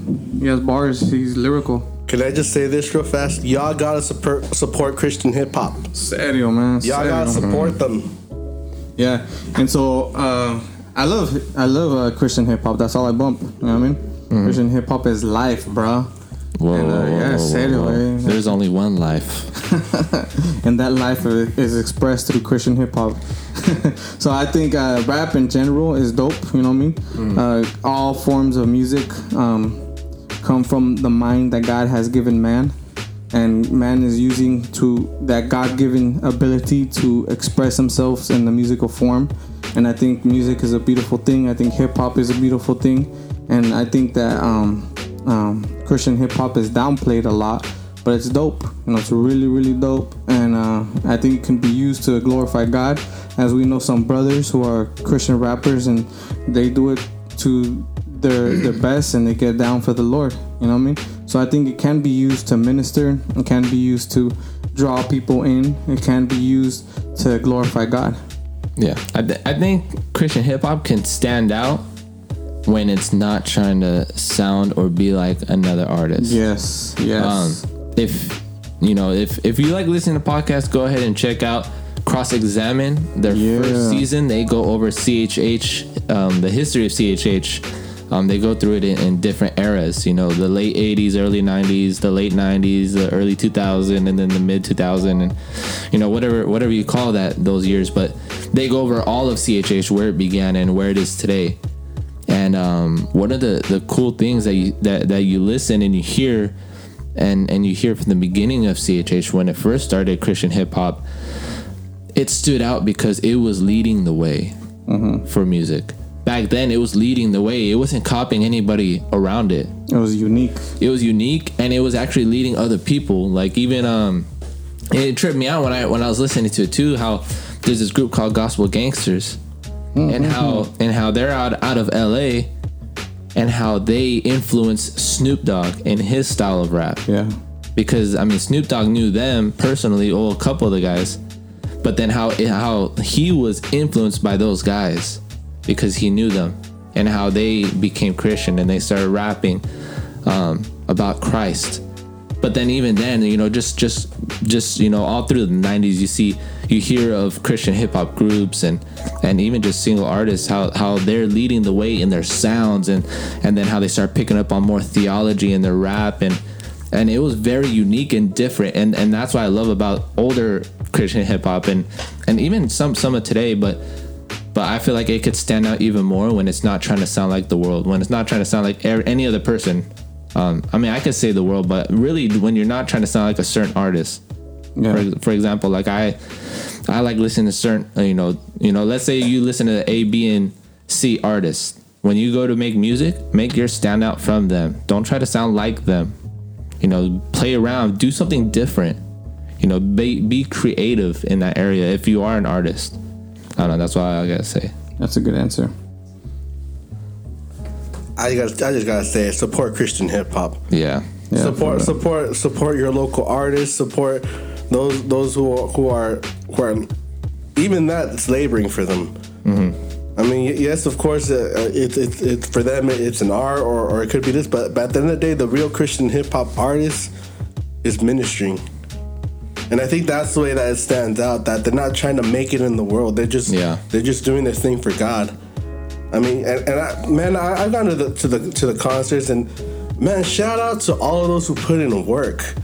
He has bars. He's lyrical. Can I just say this real fast? Y'all gotta support, support Christian hip hop. Serio, man. Y'all gotta Serio. support them. Yeah, and so uh, I love I love uh, Christian hip hop. That's all I bump. You know what I mean? Christian hip hop is life, bro. Whoa, And, uh, whoa, yeah, whoa, whoa, serio, whoa. eh? There's only one life. and that life is expressed through Christian hip hop. so I think uh, rap in general is dope. You know what I mean? Uh, all forms of music um, come from the mind that God has given man, and man is using to that God-given ability to express themselves in the musical form. And I think music is a beautiful thing. I think hip hop is a beautiful thing, and I think that um, um, Christian hip hop is downplayed a lot but it's dope. You know, it's really, really dope, and uh, I think it can be used to glorify God. As we know, some brothers who are Christian rappers, and they do it to their their best, and they get down for the Lord. You know what I mean? So I think it can be used to minister. It can be used to draw people in. It can be used to glorify God. Yeah, I, th- I think Christian hip hop can stand out when it's not trying to sound or be like another artist. Yes, yes. Um, if you know, if if you like listening to podcasts, go ahead and check out Cross Examine. Their Yeah. first season, they go over CHH, um, the history of CHH. Um, they go through it in, in different eras. You know, the late '80s, early '90s, the late '90s, the early 2000, and then the mid 2000, and you know whatever whatever you call that those years. But they go over all of CHH, where it began and where it is today. And um, one of the, the cool things that you that, that you listen and you hear and and you hear from the beginning of CHH when it first started Christian hip hop, it stood out because it was leading the way for music. Back then, it was leading the way. It wasn't copying anybody around it. It was unique. It was unique, and it was actually leading other people. Like even um, it tripped me out when I when I was listening to it too. How there's this group called Gospel Gangsters, and how and how they're out out of L.A. and how they influence Snoop Dogg in his style of rap Yeah. because I mean Snoop Dogg knew them personally, or a couple of the guys, but then how how he was influenced by those guys because he knew them and how they became Christian and they started rapping um, about Christ. But then even then, you know, just just just you know, all through the '90s, you see you hear of Christian hip hop groups and and even just single artists how how they're leading the way in their sounds and and then how they start picking up on more theology in their rap. And and it was very unique and different. And and that's what I love about older Christian hip hop and and even some some of today. But but I feel like it could stand out even more when it's not trying to sound like the world when it's not trying to sound like any other person. Um, I mean I could say the world but really when you're not trying to sound like a certain artist Yeah. for, for example like I I like listening to certain uh, you know you know let's say you listen to A B and C artists when you go to make music make your stand out from them don't try to sound like them you know play around do something different you know be, be creative in that area if you are an artist i don't know that's what i gotta say That's a good answer. I got. I just gotta say, support Christian hip hop. yeah Yeah, support, support, support your local artists. Support those those who are, who are who are even that's laboring for them. Mm-hmm. I mean, yes, of course, uh, uh, it's it's it's for them. It's an art, or, or it could be this. But, but at the end of the day, the real Christian hip hop artist is ministering, and I think that's the way that it stands out. That they're not trying to make it in the world. They're just Yeah. they're just doing their thing for God. I mean, and, and I, man, I, I've gone to the to the to the concerts, and man, shout out to all of those who put in work.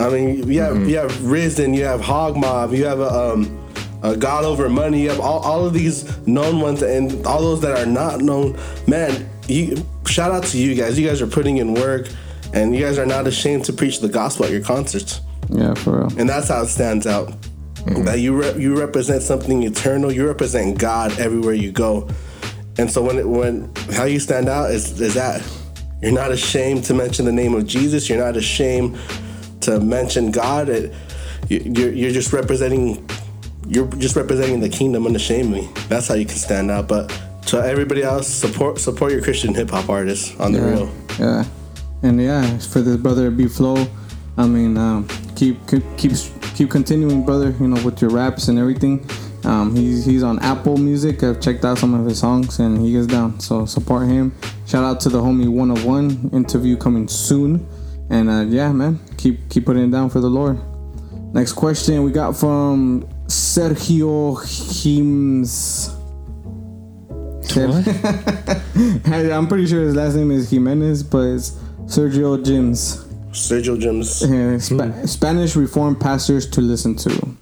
I mean, you have you have Risen, you have Hog Mob, you have a, um, a God Over Money, you have all, all of these known ones, and all those that are not known. Man, you shout out to you guys. You guys are putting in work, and you guys are not ashamed to preach the gospel at your concerts Yeah, for real. and that's how it stands out. That you re- you represent something eternal. You represent God everywhere you go, and so when it, when how you stand out is is that you're not ashamed to mention the name of Jesus. You're not ashamed to mention God. It, you- you're you're just representing you're just representing the kingdom and the unashamedly. That's how you can stand out. But to everybody else, support support your Christian hip hop artists on the Yeah, real. yeah, and yeah, for this brother B Flow, I mean, um, keep keep keep keep continuing, brother. You know, with your raps and everything. Um, he's he's on Apple Music. I've checked out some of his songs, and he gets down. So support him. Shout out to the homie One of One interview coming soon. And uh, yeah, man, keep keep putting it down for the Lord. Next question we got from Sergio Hims. Hey, I'm pretty sure his last name is Jimenez, but it's Sergio Jims. Sergio Jims. Yeah, Spa- Spanish Reformed pastors to listen to.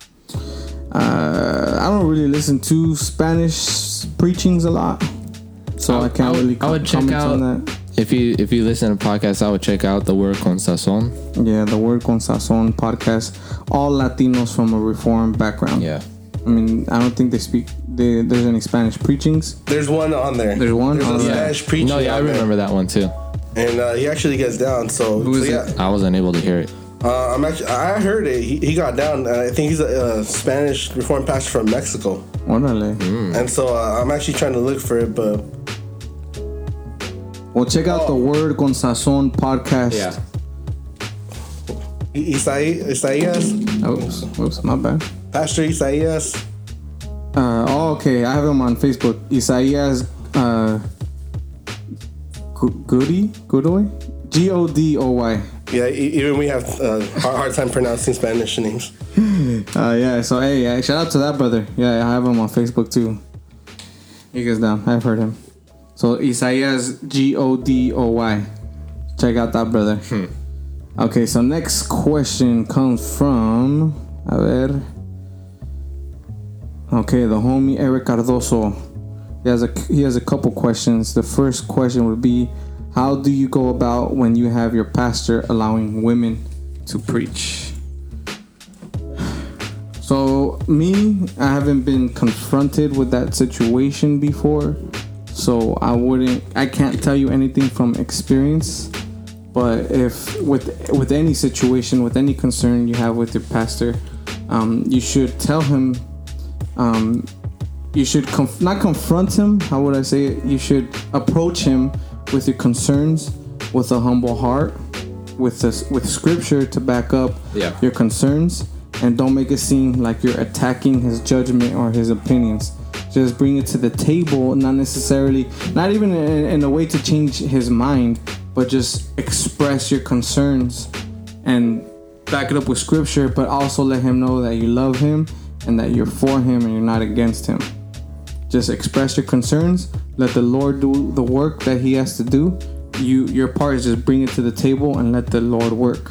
Uh, I don't really listen to Spanish preachings a lot, so I, I- can't I would- really I would check comment on out- that. If you if you listen to podcasts i would check out the word con sazon Yeah, the Word con Sazon podcast. All Latinos from a Reformed background. yeah I mean, I don't think they speak. They, there's any Spanish preachings. There's one on there. There's one There's on a there. Spanish preaching. no yeah i on there. remember that one too and uh, he actually gets down. So, Who so is yeah, it? i wasn't able to hear it uh, I'm actually I heard it. He, he got down. Uh, I think he's a, uh Spanish Reformed pastor from Mexico, Órale. and so uh, I'm actually trying to look for it. But Well, check out the Word con Sazon podcast. Isai, Isaias, Oops, oops, my bad. Pastor Isaias, Uh, oh, okay. I have him on Facebook. Isaias uh, Gu- Goody Godoy, G O D O Y. yeah. Even we have uh, hard, hard time pronouncing Spanish names. Uh, yeah. So hey, shout out to that brother. Yeah, I have him on Facebook too. He goes down. I've heard him. So Isaias G O D O Y. Check out that brother. Hmm. Okay. So next question comes from. A ver. Okay, the homie Eric Cardoso. He has a he has a couple questions. The first question would be, How do you go about when you have your pastor allowing women to preach? So, me, I haven't been confronted with that situation before. So, I wouldn't, I can't tell you anything from experience. But if with with any situation, with any concern you have with your pastor, um, you should tell him. Um, you should conf- not confront him. How would I say it? You should approach him with your concerns, with a humble heart, with this, with scripture to back up Yeah. your concerns, and don't make it seem like you're attacking his judgment or his opinions. Just bring it to the table, not necessarily, not even in, in a way to change his mind, but just express your concerns and back it up with scripture, but also let him know that you love him and that you're for him and you're not against him. Just express your concerns. Let the Lord do the work that He has to do. You, your part is just bring it to the table and let the Lord work.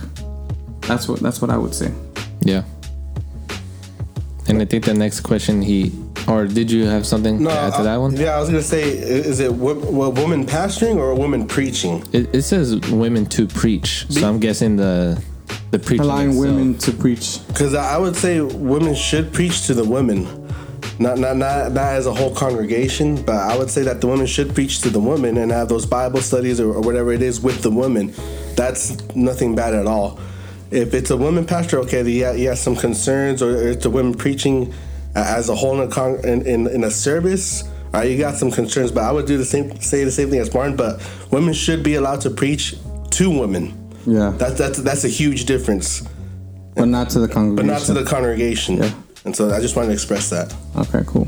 That's what that's what I would say. Yeah. And I think the next question he, or did you have something to add to that one? Yeah, I was gonna say, is it wo- wo- woman pastoring or a woman preaching? It, it says women to preach, so I'm guessing the the preaching. Allowing itself. women to preach. Because I I would say women should preach to the women, not, not not not as a whole congregation, but I would say that the women should preach to the women and have those Bible studies or, or whatever it is with the women. That's nothing bad at all. If it's a woman pastor, okay, he has, he has some concerns, or it's a woman preaching as a whole in a, con- in, in, in a service. All right, you got some concerns, but I would do the same, say the same thing as Martin. But women should be allowed to preach to women. Yeah, That's that's that's a huge difference but not to the congregation. but not to the congregation. Yeah. And so I just wanted to express that. Okay, cool.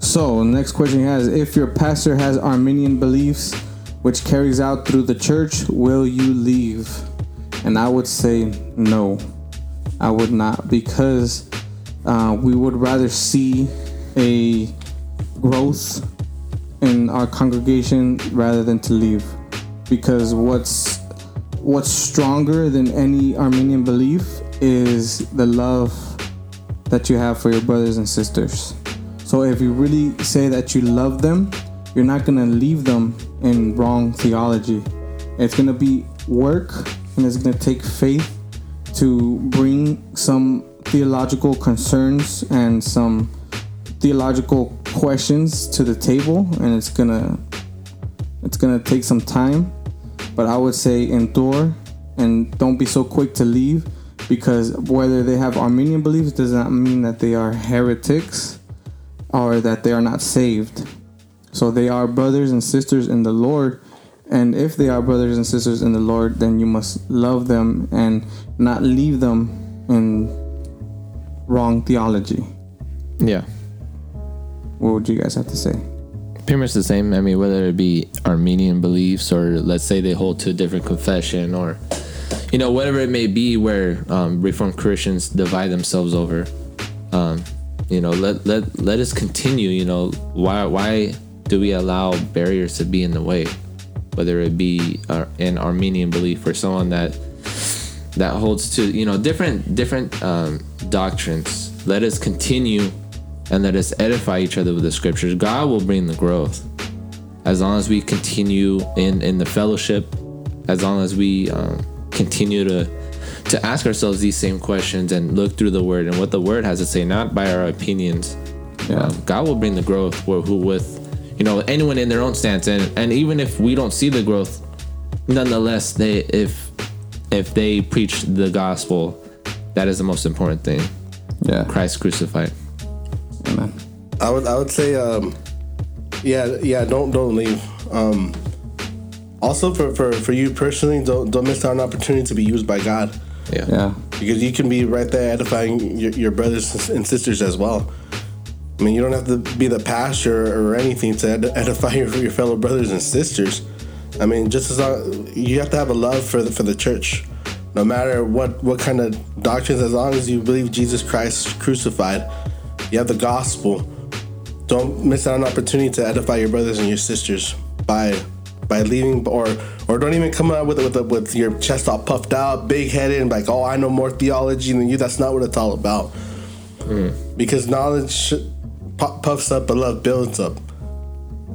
So, next question he has If your pastor has Arminian beliefs, which carries out through the church, will you leave? And I would say no. I would not because uh, we would rather see a growth in our congregation rather than to leave. Because what's what's stronger than any Arminian belief is the love that you have for your brothers and sisters. So if you really say that you love them, you're not gonna leave them in wrong theology. It's gonna be work and it's gonna take faith to bring some theological concerns and some theological questions to the table and it's gonna it's gonna take some time. But i would say endure and don't be so quick to leave because whether they have arminian beliefs does not mean that they are heretics or that they are not saved. So they are brothers and sisters in the lord and if they are brothers and sisters in the lord then you must love them and not leave them in wrong theology Yeah. what would you guys have to say Pretty much the same. I mean, whether it be Arminian beliefs or let's say they hold to a different confession or, you know, whatever it may be where um, Reformed Christians divide themselves over. Um, you know, let, let, let us continue. You know, why, why do we allow barriers to be in the way? Whether it be uh, an Arminian belief or someone that that holds to you know different different um, doctrines. Let us continue and let us edify each other with the scriptures. God will bring the growth as long as we continue in in the fellowship. As long as we um, continue to to ask ourselves these same questions and look through the word and what the word has to say, not by our opinions. Yeah. Um, God will bring the growth. Who who with you know anyone in their own stance, and and even if we don't see the growth, nonetheless, they if if they preach the gospel, that is the most important thing. yeah Christ crucified. amen I would I would say um yeah yeah don't don't leave. Um also for, for, for you personally don't don't miss out on an opportunity to be used by God. Yeah. yeah Because you can be right there edifying your, your brothers and sisters as well. I mean, you don't have to be the pastor or anything to ed- edify your, your fellow brothers and sisters. I mean, just as long you have to have a love for the for the church, no matter what what kind of doctrines. As long as you believe Jesus Christ crucified, you have the gospel. Don't miss out on an opportunity to edify your brothers and your sisters by by leaving or or don't even come out with with with your chest all puffed out, big headed, and like, oh, I know more theology than you. That's not what it's all about. Hmm. Because knowledge pu- puffs up, but love builds up.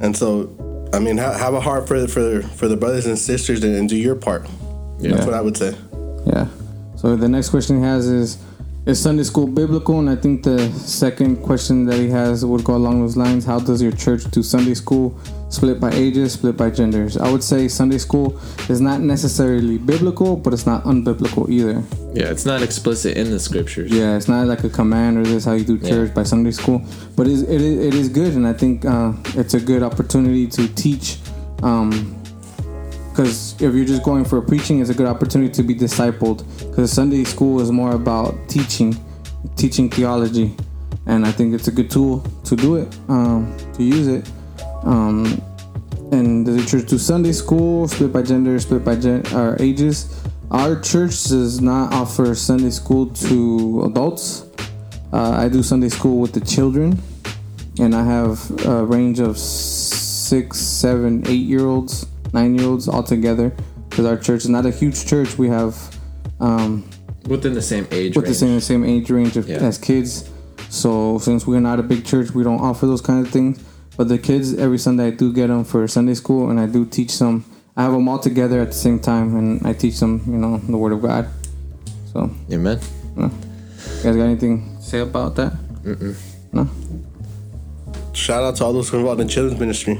And so I mean, ha- have a heart for for for the brothers and sisters and, and do your part. That's what I would say. Yeah. So the next question he has is Is Sunday school biblical? And I think the second question that he has would go along those lines How does your church do Sunday school? Split by ages, split by genders. I would say Sunday school is not necessarily biblical, but it's not unbiblical either. Yeah, it's not explicit in the scriptures. Yeah, it's not like a command or this how you do church by Sunday school, but it is, it is, it is good, and I think uh, it's a good opportunity to teach. Because if you're just going for preaching, it's a good opportunity to be discipled. Because Sunday school is more about teaching, teaching theology, and I think it's a good tool to do it, um, to use it. Um, and the church do Sunday school, split by gender, split by gen- ages. Our church does not offer Sunday school to adults. Uh, I do Sunday school with the children, and I have a range of six, seven, eight year olds, nine year olds all together. Because our church is not a huge church. We have um, Within the same age with the range. same the same age range of, Yeah. as kids. So since we're not a big church, we don't offer those kind of things. But the kids every Sunday I do get them for Sunday school, and I do teach them. I have them all together at the same time, and I teach them, you know, the Word of God. So, Amen. you guys got anything to say about that? No, Shout out to all those who involved in children's ministry.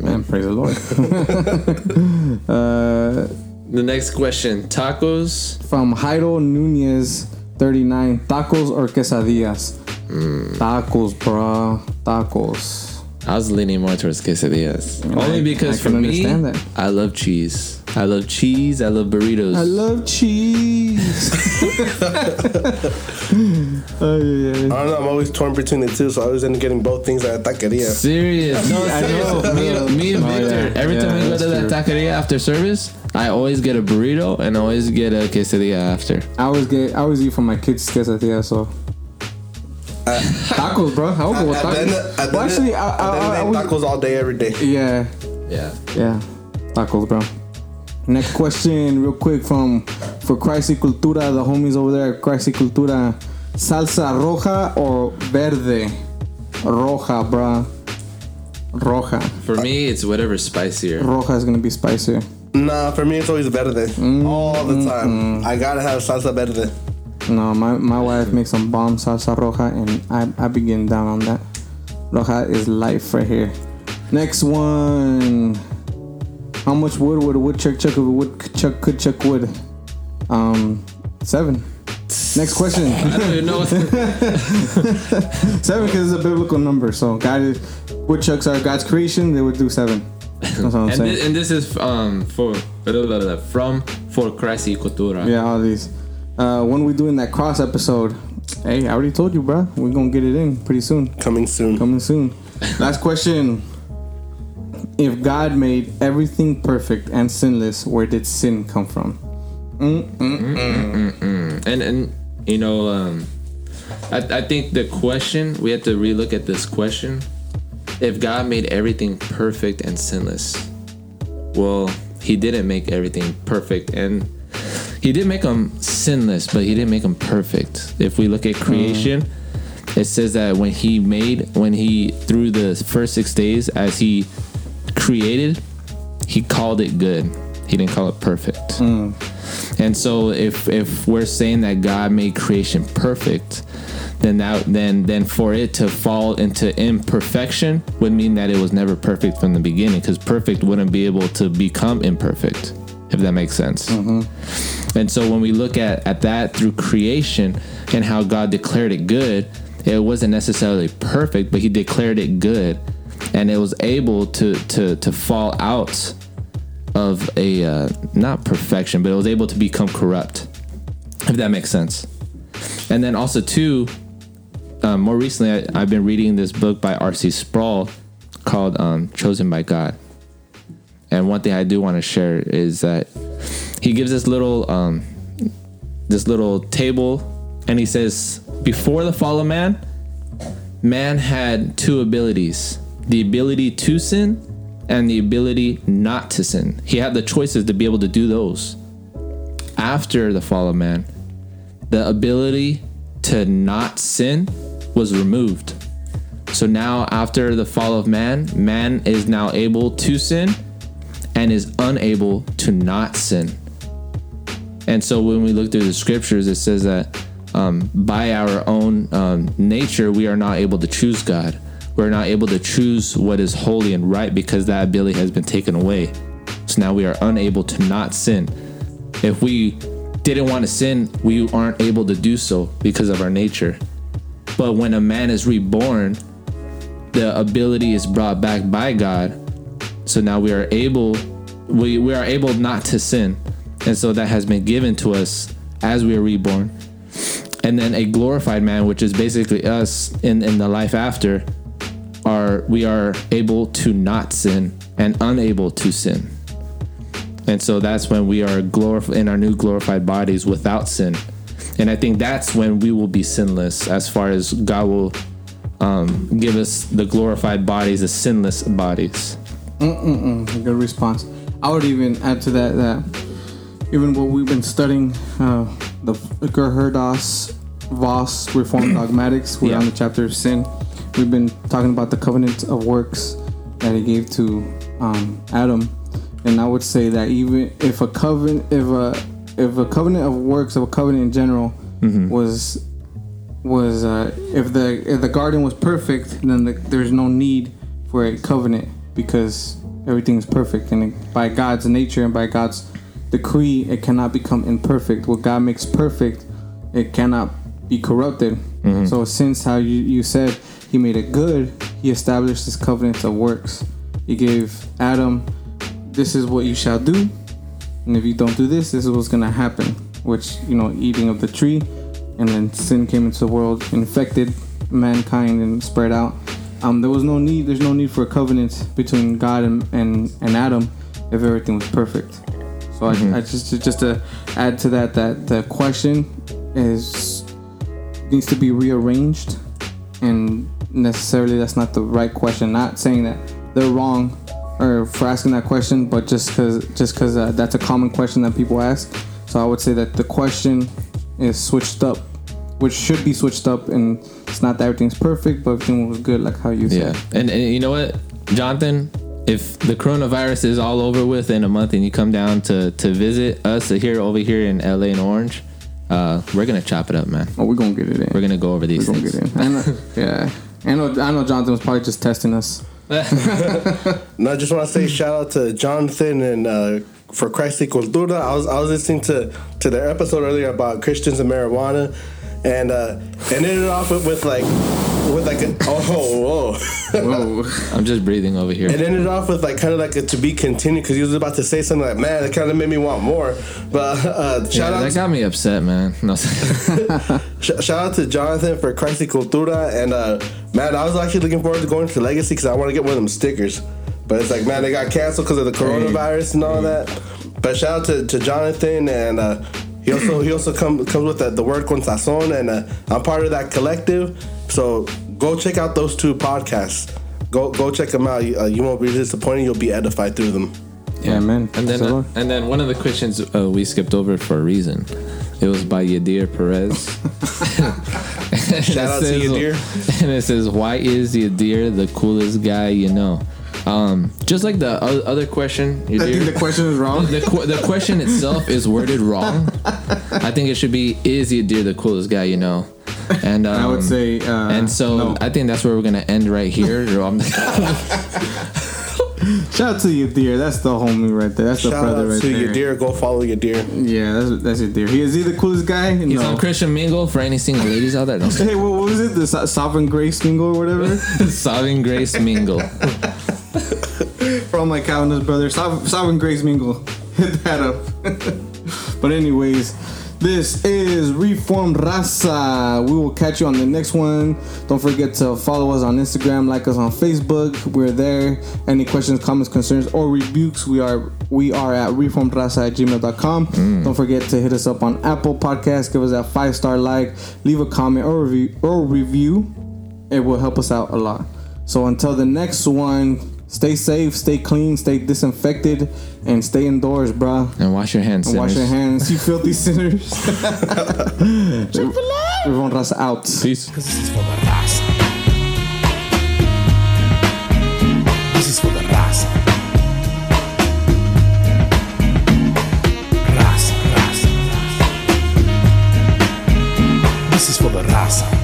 Man, praise the Lord. uh, The next question: Tacos. from Jairo Nunez, 39. Tacos or quesadillas? Tacos, bro. Tacos. I was leaning more towards quesadillas, only because I for me. I love cheese. I love cheese. I love burritos. I love cheese. oh, yeah, yeah. I don't know. I'm always torn between the two, so I always end up getting both things at taqueria. Serious? No, I serious. know. Me, and- me and Oh, Victor. yeah. Every time Yeah, we go that's to that true. taqueria after service, I always get a burrito and I always get a quesadilla after. I always get, I always eat for my kids' quesadilla, so. tacos, bro. How go with At the end tacos? of- at the Well, end- actually, I, at the I, end I, I of the day, was, tacos all day, every day. yeah, Yeah. yeah, tacos, bro. Next question, real quick, from for Christy Cultura, the homies over there, at Christy Cultura, salsa roja or verde? Roja, bro. Roja. For me, it's whatever's spicier. Roja is gonna be spicier. Nah, for me it's always verde. Mm, all the time. I gotta have salsa verde. No, my, my wife makes some bomb salsa roja, and I I be getting down on that. Roja is life right here. Next one. How much wood would a woodchuck chuck if a woodchuck could chuck wood? Um, seven. Next question. I don't even know. Seven because it's a biblical number. So God is woodchucks are God's creation. They would do seven. That's what I'm and, saying. thi- and this is um for from for Cressy Cultura. Yeah, all these. Uh, when we doing that cross episode? Hey, I already told you, bro. We're gonna get it in pretty soon. Coming soon. Coming soon. Last question. If God made everything perfect and sinless, where did sin come from? Mm, mm, mm. and and you know um I, I think the question we have to relook at this question. If god made everything perfect and sinless well he didn't make everything perfect. And he did make them sinless but he didn't make them perfect. If we look at creation it says that when he made when he through the first six days as he created he called it good. He didn't call it perfect. Mm. And so if if we're saying that God made creation perfect, then that then then for it to fall into imperfection would mean that it was never perfect from the beginning because perfect wouldn't be able to become imperfect if that makes sense. Mm-hmm. And so when we look at at that through creation and how God declared it good, it wasn't necessarily perfect, but he declared it good and it was able to to to fall out of a uh, not perfection, but it was able to become corrupt, if that makes sense. And then also too, um, more recently, I, I've been reading this book by R.C. Sproul called um, "Chosen by God." And one thing I do want to share is that he gives this little um, this little table, and he says, before the fall of man, man had two abilities: the ability to sin and the ability not to sin. He had the choices to be able to do those. After the fall of man, the ability to not sin was removed. So now, after the fall of man, man is now able to sin and is unable to not sin. And so, when we look through the scriptures, it says that um, by our own um, nature, we are not able to choose God. We're not able to choose what is holy and right because that ability has been taken away. So now we are unable to not sin. If we didn't want to sin, we aren't able to do so because of our nature. But when a man is reborn, the ability is brought back by God. So now we are able we, we are able not to sin. And so that has been given to us as we are reborn. And then a glorified man, which is basically us in, in the life after, are we are able to not sin and unable to sin. And so that's when we are glorified in our new glorified bodies without sin. And I think that's when we will be sinless as far as God will um, give us the glorified bodies, the sinless bodies. Good response. I would even add to that that even what we've been studying, uh, the Geerhardus Vos Reformed Dogmatics, we're Yeah. on the chapter of sin. We've been talking about the covenant of works that he gave to um, Adam, and I would say that even if a covenant, if a if a covenant of works, of a covenant in general, was was uh, if the if the garden was perfect, then the, there's no need for a covenant because everything is perfect, and it, by God's nature and by God's decree, it cannot become imperfect. What God makes perfect, it cannot be corrupted. So since how you, you said He made it good, He established this covenant of works. He gave Adam, this is what you shall do, and if you don't do this, this is what's gonna happen. Which you know, eating of the tree, and then sin came into the world, infected mankind, and spread out. Um, there was no need. There's no need for a covenant between God and and, and Adam if everything was perfect. So I, I just just to add to that that the question is needs to be rearranged, and necessarily that's not the right question. Not saying that they're wrong or for asking that question, but just because just because uh, that's a common question that people ask. So I would say that the question is switched up, which should be switched up, and it's not that everything's perfect, but everything was good, like how you said. Yeah. And, and you know what, Jonathan? If the coronavirus is all over with in a month and you come down to, to visit us here over here in LA and Orange, uh, we're gonna chop it up, man. Oh, we're gonna get it in. We're gonna go over these We're gonna things. get in. I know, yeah. I know. I know. Jonathan was probably just testing us. And I just want to say shout out to Jonathan and uh, for Christ y Cultura. I was I was listening to to their episode earlier about Christians and marijuana, and uh, and ended off with, with like with like a, oh whoa. Whoa. I'm just breathing over here. It ended off with like kind of like a to be continued because he was about to say something like, "Man, it kind of made me want more." But uh, Yeah, shout out, that got me upset, man. No, shout out to Jonathan for Christ y Cultura, and uh, man, I was actually looking forward to going to Legacy because I want to get one of them stickers. But it's like, man, they got canceled because of the coronavirus and all that. But shout out to, to Jonathan, and uh, he also he also come, comes with the, the word con sazon, and uh, I'm part of that collective. So go check out those two podcasts. Go go check them out. You, uh, you won't be disappointed. You'll be edified through them. Yeah, man. And then, So, uh, and then one of the questions uh, we skipped over for a reason. It was by Yadir Perez. Shout out to Yadir. And it says, "Why is Yadir the coolest guy you know?" Um, just like the o- other question, I think the question is wrong. the, qu- the question itself is worded wrong. I think it should be, "Is Yadir the coolest guy you know?" And um, I would say. Uh, and so no. I think that's where we're gonna end right here. Um, shout out to Yadir. That's the homie right there. That's the Shout brother out right to there. Yadir. Go follow Yadir. Yeah, that's that's it, dear. He is he the coolest guy? He's no. on Christian Mingle for any single ladies out there. No. Hey, what, what was it? The So- Sovereign Grace Mingle or whatever? Solving Grace Mingle. From my Calvinist brother, Sov- Sovereign Grace Mingle. Hit that up. but anyways, this is Reformed Raza. We will catch you on the next one. Don't forget to follow us on Instagram, like us on Facebook. We're there. Any questions, comments, concerns, or rebukes, we are we are at reformedraza at gmail.com. Mm. Don't forget to hit us up on Apple Podcasts. Give us that five star like, leave a comment or review or review. It will help us out a lot. So until the next one, Stay safe, stay clean, stay disinfected, and stay indoors, bruh. And wash your hands. And wash your hands, you filthy sinners. Everyone, A. Out. Peace. This is for the raza.